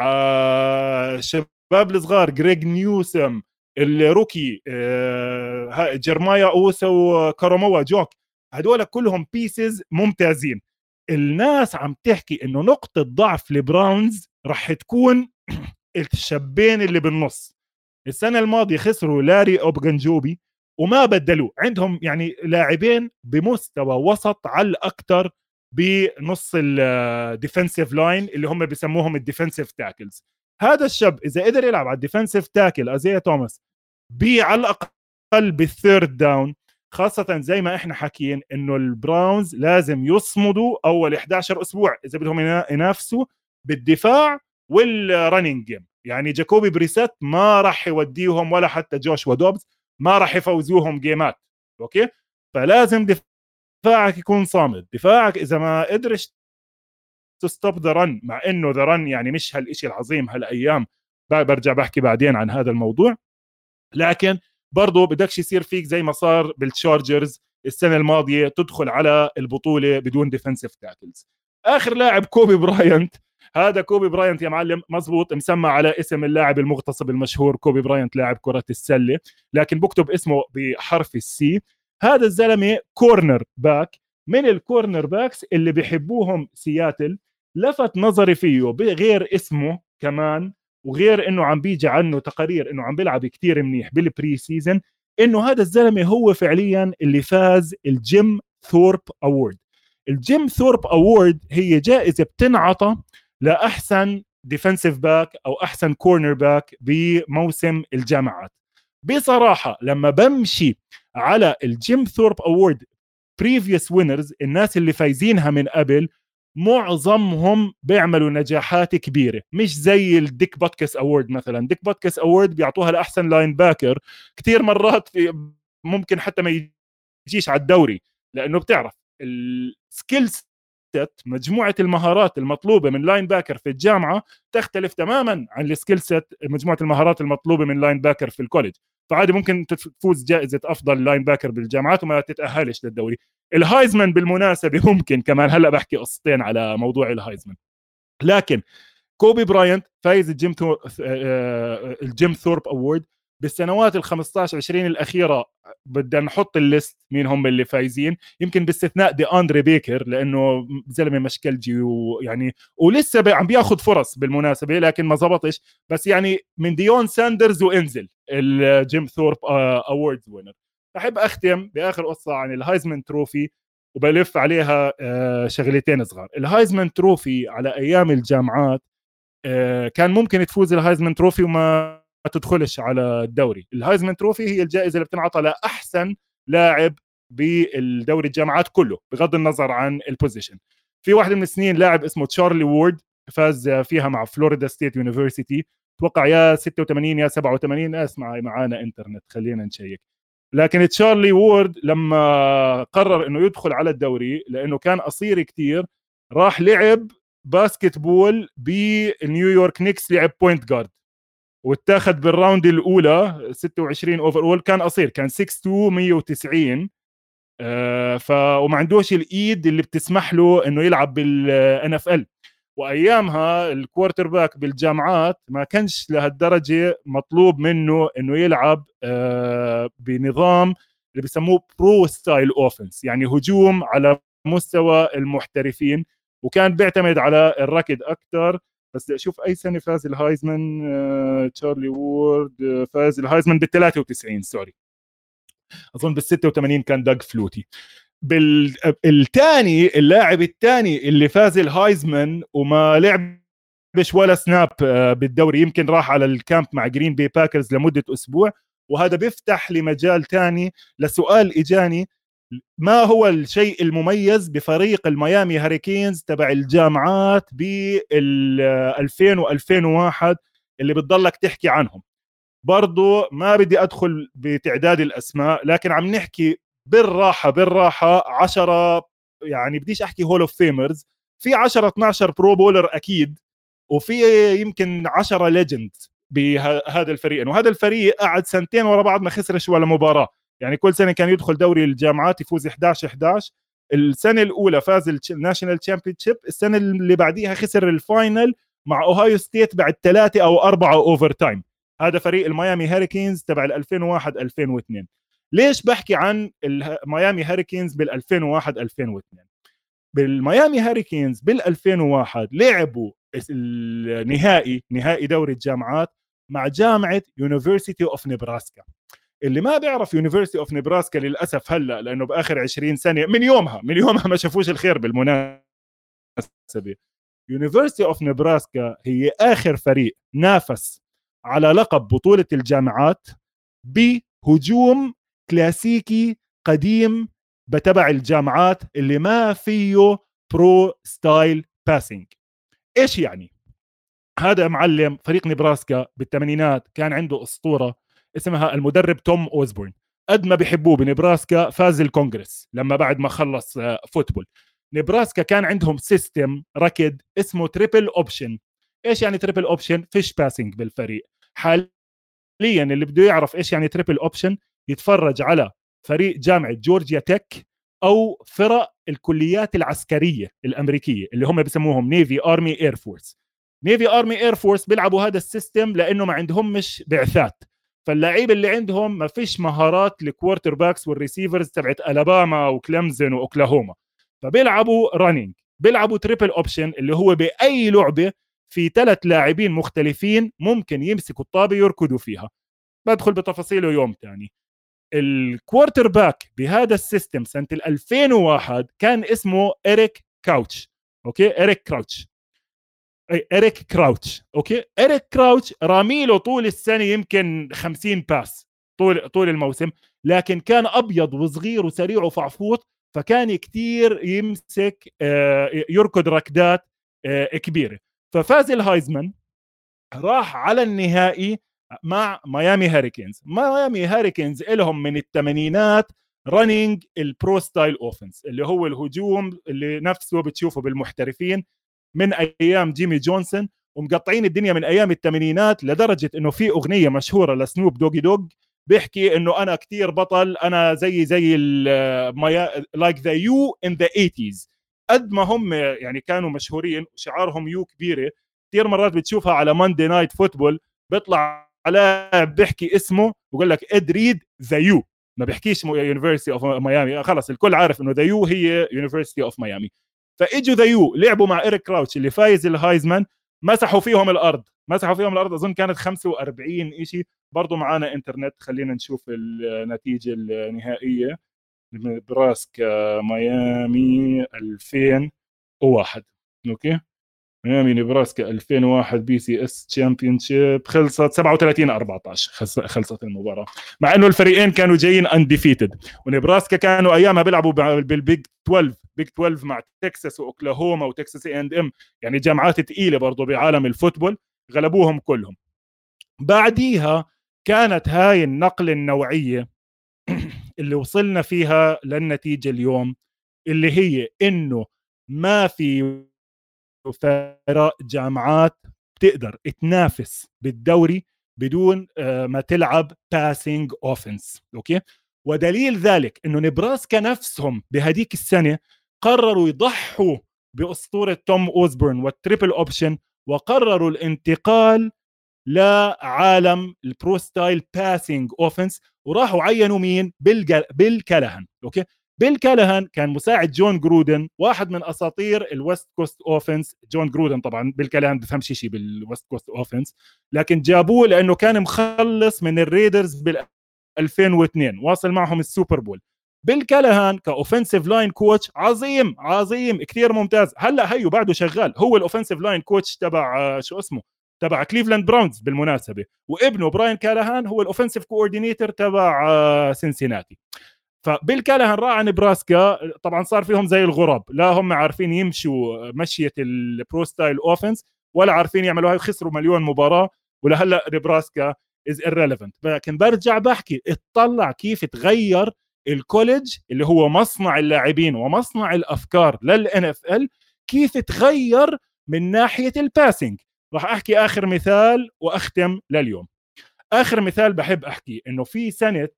Speaker 1: الشباب آه، الصغار جريج نيوسم ال rookie آه، جرمايا اوسو كاراموا جوك. هدول كلهم pieces ممتازين. الناس عم تحكي إنه نقطة ضعف البراونز راح تكون الشابين اللي بالنص. السنة الماضية خسروا لاري اوجنجوبي وما بدلوه. عندهم يعني لاعبين بمستوى وسط على الاكثر بنص ال defensive line اللي هم بسموهم ال defensive tackles هذا الشاب إذا قدر يلعب على ال defensive tackle ايزيا توماس على الأقل بال third down خاصة زي ما إحنا حكين إنه البراونز لازم يصمدوا أول 11 أسبوع إذا بدهم ينافسوا بالدفاع وال running game يعني جاكوبي بريسات ما راح يوديهم ولا حتى جوش دوبز ما راح يفوزوهم game ات. okay؟ فلازم دفاعك يكون صامد. دفاعك إذا ما قدرش ت stop the run مع إنه the run يعني مش هالشيء العظيم هالأيام. برجع بحكي بعدين عن هذا الموضوع. لكن برضه بدكش يصير فيك زي ما صار بالتشارجرز السنة الماضية تدخل على البطولة بدون defensive tackles آخر لاعب كوبي براينت. هذا كوبي براينت يا معلم مزبوط مسمى على اسم اللاعب المغتصب المشهور كوبي براينت لاعب كرة السلة. لكن بكتب اسمه بحرف ال C. هذا الزلمة cornerback من ال cornerbacks اللي بيحبوهم سياتل لفت نظري فيه بغير اسمه كمان وغير إنه عم بيجي عنه تقارير إنه عم بيلعب كتير منيح بال preseason إنه هذا الزلمة هو فعليا اللي فاز الجيم ثورب award الجيم ثورب award هي جائزة بتنعطى لأحسن defensive back أو أحسن cornerback بموسم الجامعات. بصراحة لما بمشي على الجيم ثورب award previous winners الناس اللي فايزينها من قبل معظمهم بيعملوا نجاحات كبيرة. مش زي الديك بتكس award مثلا. ديك بتكس award بيعطوها لأحسن linebacker كثير مرات في ممكن حتى ما يجيش على الدوري لأنه بتعرف ال skills set مجموعة المهارات المطلوبة من linebacker في الجامعة تختلف تماما عن ال skill set مجموعة المهارات المطلوبة من linebacker في ال college فعادي ممكن تفوز جائزة أفضل linebacker بالجامعات وما تتأهلش للدوري. الهايزمان بالمناسبة ممكن كمان هلأ بحكي قصتين على موضوع الهايزمان لكن كوبي براينت فايز الجيم آه، آه، الجيم ثورب award بالسنوات ال 15 20 الأخيرة بدنا نحط ال list مين هم اللي فايزين. يمكن باستثناء دي أندري بيكر لأنه زلمة مشكلجي ويعني ولسه عم بياخذ فرص بالمناسبة لكن ما زبطش. بس يعني من ديون ساندرز وإنزل الجيم ثورب awards winner بحب أختم بآخر قصة عن الهايزمان trophy وبلف عليها آه، شغلتين صغار. الهايزمان trophy على أيام الجامعات آه، كان ممكن تفوز الهايزمان trophy وما تدخلش على الدوري. الهايزمان trophy هي الجائزة اللي بتنعطى لأحسن لاعب بالدوري الجامعات كله بغض النظر عن ال position في واحدة من السنين لاعب اسمه تشارلي وورد فاز فيها مع فلوريدا ستيت يونيفرسيتي. أتوقع يا 86 يا 87 اسمع معانا إنترنت خلينا نشيك. لكن تشارلي وورد لما قرر إنه يدخل على الدوري لأنه كان قصير كتير راح لعب basketball بنيويورك نيكس لعب point guard واتاخذ بال round الأولى 26 overall كان قصير كان 6 2 190 آه ف وما عندوش الإيد اللي بتسمح له إنه يلعب بال NFL وأيامها ال quarterback بالجامعات ما كانش لهالدرجة مطلوب منه إنه يلعب آه بنظام اللي بسموه pro style offense يعني هجوم على مستوى المحترفين. وكان بيعتمد على الركض أكثر بس أشوف أي سنة فاز الهايزمان آه، تشارلي وورد آه، فاز الهايزمان بال 93 sorry. أظن بال 86 كان Doug Flutie. بالثاني اللاعب الثاني اللي فاز ال Heisman وما لعبش ولا snap آه، بالدوري يمكن راح على ال camp مع Green Bay Packers لمدة أسبوع. وهذا بيفتح لي مجال ثاني لسؤال إجاني. ما هو الشيء المميز بفريق ال Miami Hurricanes تبع الجامعات بال 2000 و2001 اللي بتضلك تحكي عنهم؟ برضو ما بدي أدخل بتعداد الأسماء لكن عم نحكي بالراحة بالراحة 10 يعني بديش أحكي hall of famers في 10 12 pro bowler أكيد وفي يمكن 10 legend بهذا الفريق وهذا الفريق قعد سنتين ورا بعض ما خسرش ولا مباراة. يعني كل سنة كان يدخل دوري الجامعات يفوز 11 11 السنة الأولى فاز ال national championship السنة اللي بعديها خسر ال final مع Ohio State بعد ثلاثة أو أربعة overtime هذا فريق ال Miami Hurricanes تبع 2001 2002 ليش بحكي عن ال Miami Hurricanes بال 2001 2002 بال Miami Hurricanes بال 2001 لعبوا النهائي نهائي دوري الجامعات مع جامعة University of Nebraska اللي ما بيعرف University of Nebraska للأسف هلا لأنه بآخر 20 سنة من يومها من يومها ما شافوش الخير بالمناسبة. University of Nebraska هي آخر فريق نافس على لقب بطولة الجامعات بهجوم كلاسيكي قديم بتبع الجامعات اللي ما فيه pro style passing إيش يعني؟ هذا معلم فريق نبراسكا بالثمانينات كان عنده أسطورة اسمها المدرب توم أوزبورن. قد ما بيحبوه بنبراسكا فاز الكونغرس لما بعد ما خلص آه، football. نبراسكا كان عندهم system ركض اسمه triple option إيش يعني triple option فيش passing بالفريق. حاليا اللي بده يعرف إيش يعني triple option يتفرج على فريق جامعة Georgia Tech أو فرق الكليات العسكرية الأمريكية اللي هم بسموهم Navy Army Air Force Navy Army Air Force بيلعبوا هذا ال system لأنه ما عندهم مش بعثات. فاللعيبه اللي عندهم ما فيش مهارات ال quarterbacks وال receivers تبعت الاباما وكلمزن واوكلاهوما فبيلعبوا running بيلعبوا triple option اللي هو بأي لعبة في ثلاث لاعبين مختلفين ممكن يمسكوا الطابة يركضوا فيها. بدخل بتفاصيله يوم ثاني ال quarterback بهذا ال system سنة 2001 كان اسمه إريك كراوتش. أوكي؟ إريك كراوتش إريك كراوتش أوكي؟ إريك كراوتش راميله طول السنة يمكن 50 pass طول طول الموسم لكن كان أبيض وصغير وسريع وفعفوط فكان كثير يمسك آه، يركض ركضات آه، كبيرة. ففاز ال Heisman راح على النهائي مع Miami Hurricanes. Miami Hurricanes لهم من الثمانينات running ال pro style offense اللي هو الهجوم اللي نفسه بتشوفه بالمحترفين. من أيام جيمي جونسون ومقطعين الدنيا من أيام الثمانينات لدرجة إنه في أغنية مشهورة ل Snoop Doggy Dogg بيحكي إنه أنا كثير بطل أنا زي زي like the U in the 80s قد ما هم يعني كانوا مشهورين شعارهم U كبيرة. كثير مرات بتشوفها على Monday Night Football بيطلع لاعب بيحكي اسمه بقول لك Ed Reed the U ما بيحكيش University of Miami خلص الكل عارف إنه the U هي University of Miami فاجوا the U لعبوا مع إيريك كراوتش اللي فايز ال Heisman مسحوا فيهم الأرض مسحوا فيهم الأرض أظن كانت 45 شيء برضه معنا إنترنت خلينا نشوف النتيجة النهائية. نبراسكا ميامي 2001 أوكي؟ ميامي نبراسكا 2001 BCS championship خلصت 37 14 خلصت المباراة. مع إنه الفريقين كانوا جايين undefeated ونبراسكا كانوا أيامها بيلعبوا بال Big 12 Big 12 مع تكساس وأوكلاهوما و Texas A&M يعني جامعات ثقيله برضه بعالم ال football. غلبوهم كلهم. بعديها كانت هاي النقلة النوعية اللي وصلنا فيها للنتيجة اليوم اللي هي إنه ما في فرق جامعات بتقدر تنافس بالدوري بدون آه، ما تلعب passing offense أوكي؟ ودليل ذلك إنه نبراسكا نفسهم بهديك السنة قرروا يضحوا بأسطورة توم اوزبورن وال triple option وقرروا الانتقال لعالم ال pro style passing offense وراحوا عينوا مين؟ بيل كالهان أوكي؟ بيل كالهان كان مساعد جون جرودن واحد من أساطير ال West Coast offense جون جرودن طبعا بيل كالهان بفهم شيء بال West Coast offense لكن جابوه لأنه كان مخلص من ال Raiders بال 2002 واصل معهم ال Super Bowl. بيل كالهان ك offensive line coach عظيم عظيم كثير ممتاز. هلأ هيو بعده شغال. هو ال offensive line coach تبع شو اسمه؟ تبع Cleveland Browns بالمناسبة. وابنه براين كالهان هو ال offensive coordinator تبع سنسيناتي. فبيل كالهان راح على نبراسكا طبعا صار فيهم زي الغرب لا هم عارفين يمشوا مشية ال pro style offense ولا عارفين يعملوا هاي خسروا مليون مباراة ولهلا نبراسكا is irrelevant. لكن برجع بحكي اطلع كيف تغير ال college اللي هو مصنع اللاعبين ومصنع الأفكار لل NFL كيف تغير من ناحية ال passing راح أحكي آخر مثال وأختم لليوم. آخر مثال بحب أحكي إنه في سنة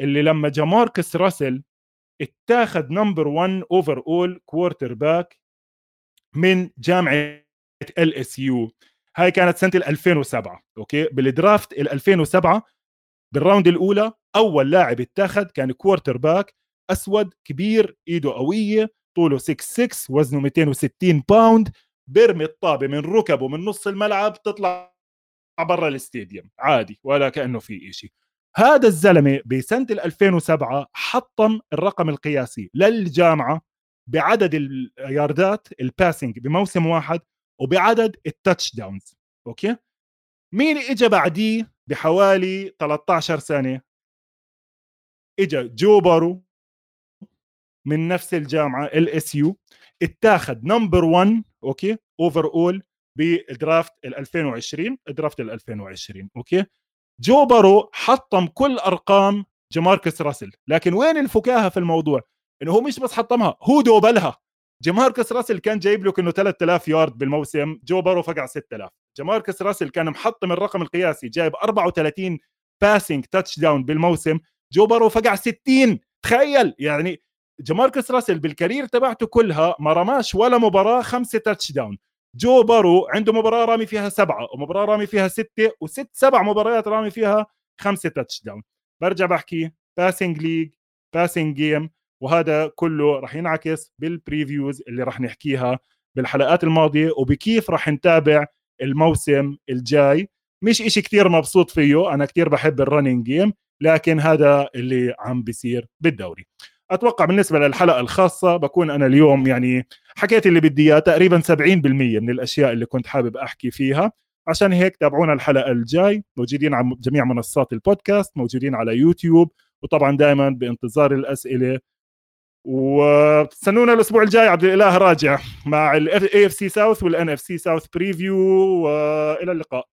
Speaker 1: اللي لما جاماركس راسل اتاخذ number 1 overall quarterback من جامعة LSU. هاي كانت سنة 2007 okay؟ بال draft ال 2007 بال round الأولى أول لاعب اتاخذ كان quarterback أسود كبير إيده قوية طوله 6 6 وزنه 260 باوند بيرمي الطابة من ركبه من نص الملعب تطلع برا ال stadium. عادي ولا كأنه في شيء هذا الزلمة بسنة 2007 حطم الرقم القياسي للجامعة بعدد الياردات ال passing بموسم واحد وبعدد ال touchdowns okay؟ مين اجى بعديه بحوالي 13 سنة؟ اجى جو بارو من نفس الجامعة LSU اتاخذ number 1 okay؟ overall ب draft ال 2020 draft ال 2020 okay؟ جو بارو حطم كل أرقام جماركس راسل. لكن وين الفكاهة في الموضوع؟ إنه هو مش بس حطمها هو دوبلها. جماركس راسل كان جايب لك إنه 3000 يارد بالموسم جو بارو فقع 6000 جماركس راسل كان محطم الرقم القياسي جايب 34 passing touchdown بالموسم جو بارو فقع 60 تخيل! يعني جماركس راسل بال career تبعته كلها ما رماش ولا مباراة خمسة touchdown جو بارو عنده مباراة رامي فيها سبعة ومباراة رامي فيها ستة وست سبع مباريات رامي فيها خمسة touchdown برجع بحكي passing league passing game وهذا كله راح ينعكس بال previews اللي راح نحكيها بالحلقات الماضية وبكيف راح نتابع الموسم الجاي. مش إشي كتير مبسوط فيه أنا كتير بحب ال running game لكن هذا اللي عم بيصير بالدوري. أتوقع بالنسبة للحلقة الخاصة بكون أنا اليوم يعني حكيت اللي بدي إياه تقريبا 70% من الأشياء اللي كنت حابب أحكي فيها. عشان هيك تابعونا الحلقة الجاي. موجودين على جميع منصات البودكاست موجودين على يوتيوب وطبعا دائما بانتظار الأسئلة. وتستنونا الأسبوع الجاي عبد الإله راجع مع ال AFC South وال NFC South preview وإلى اللقاء.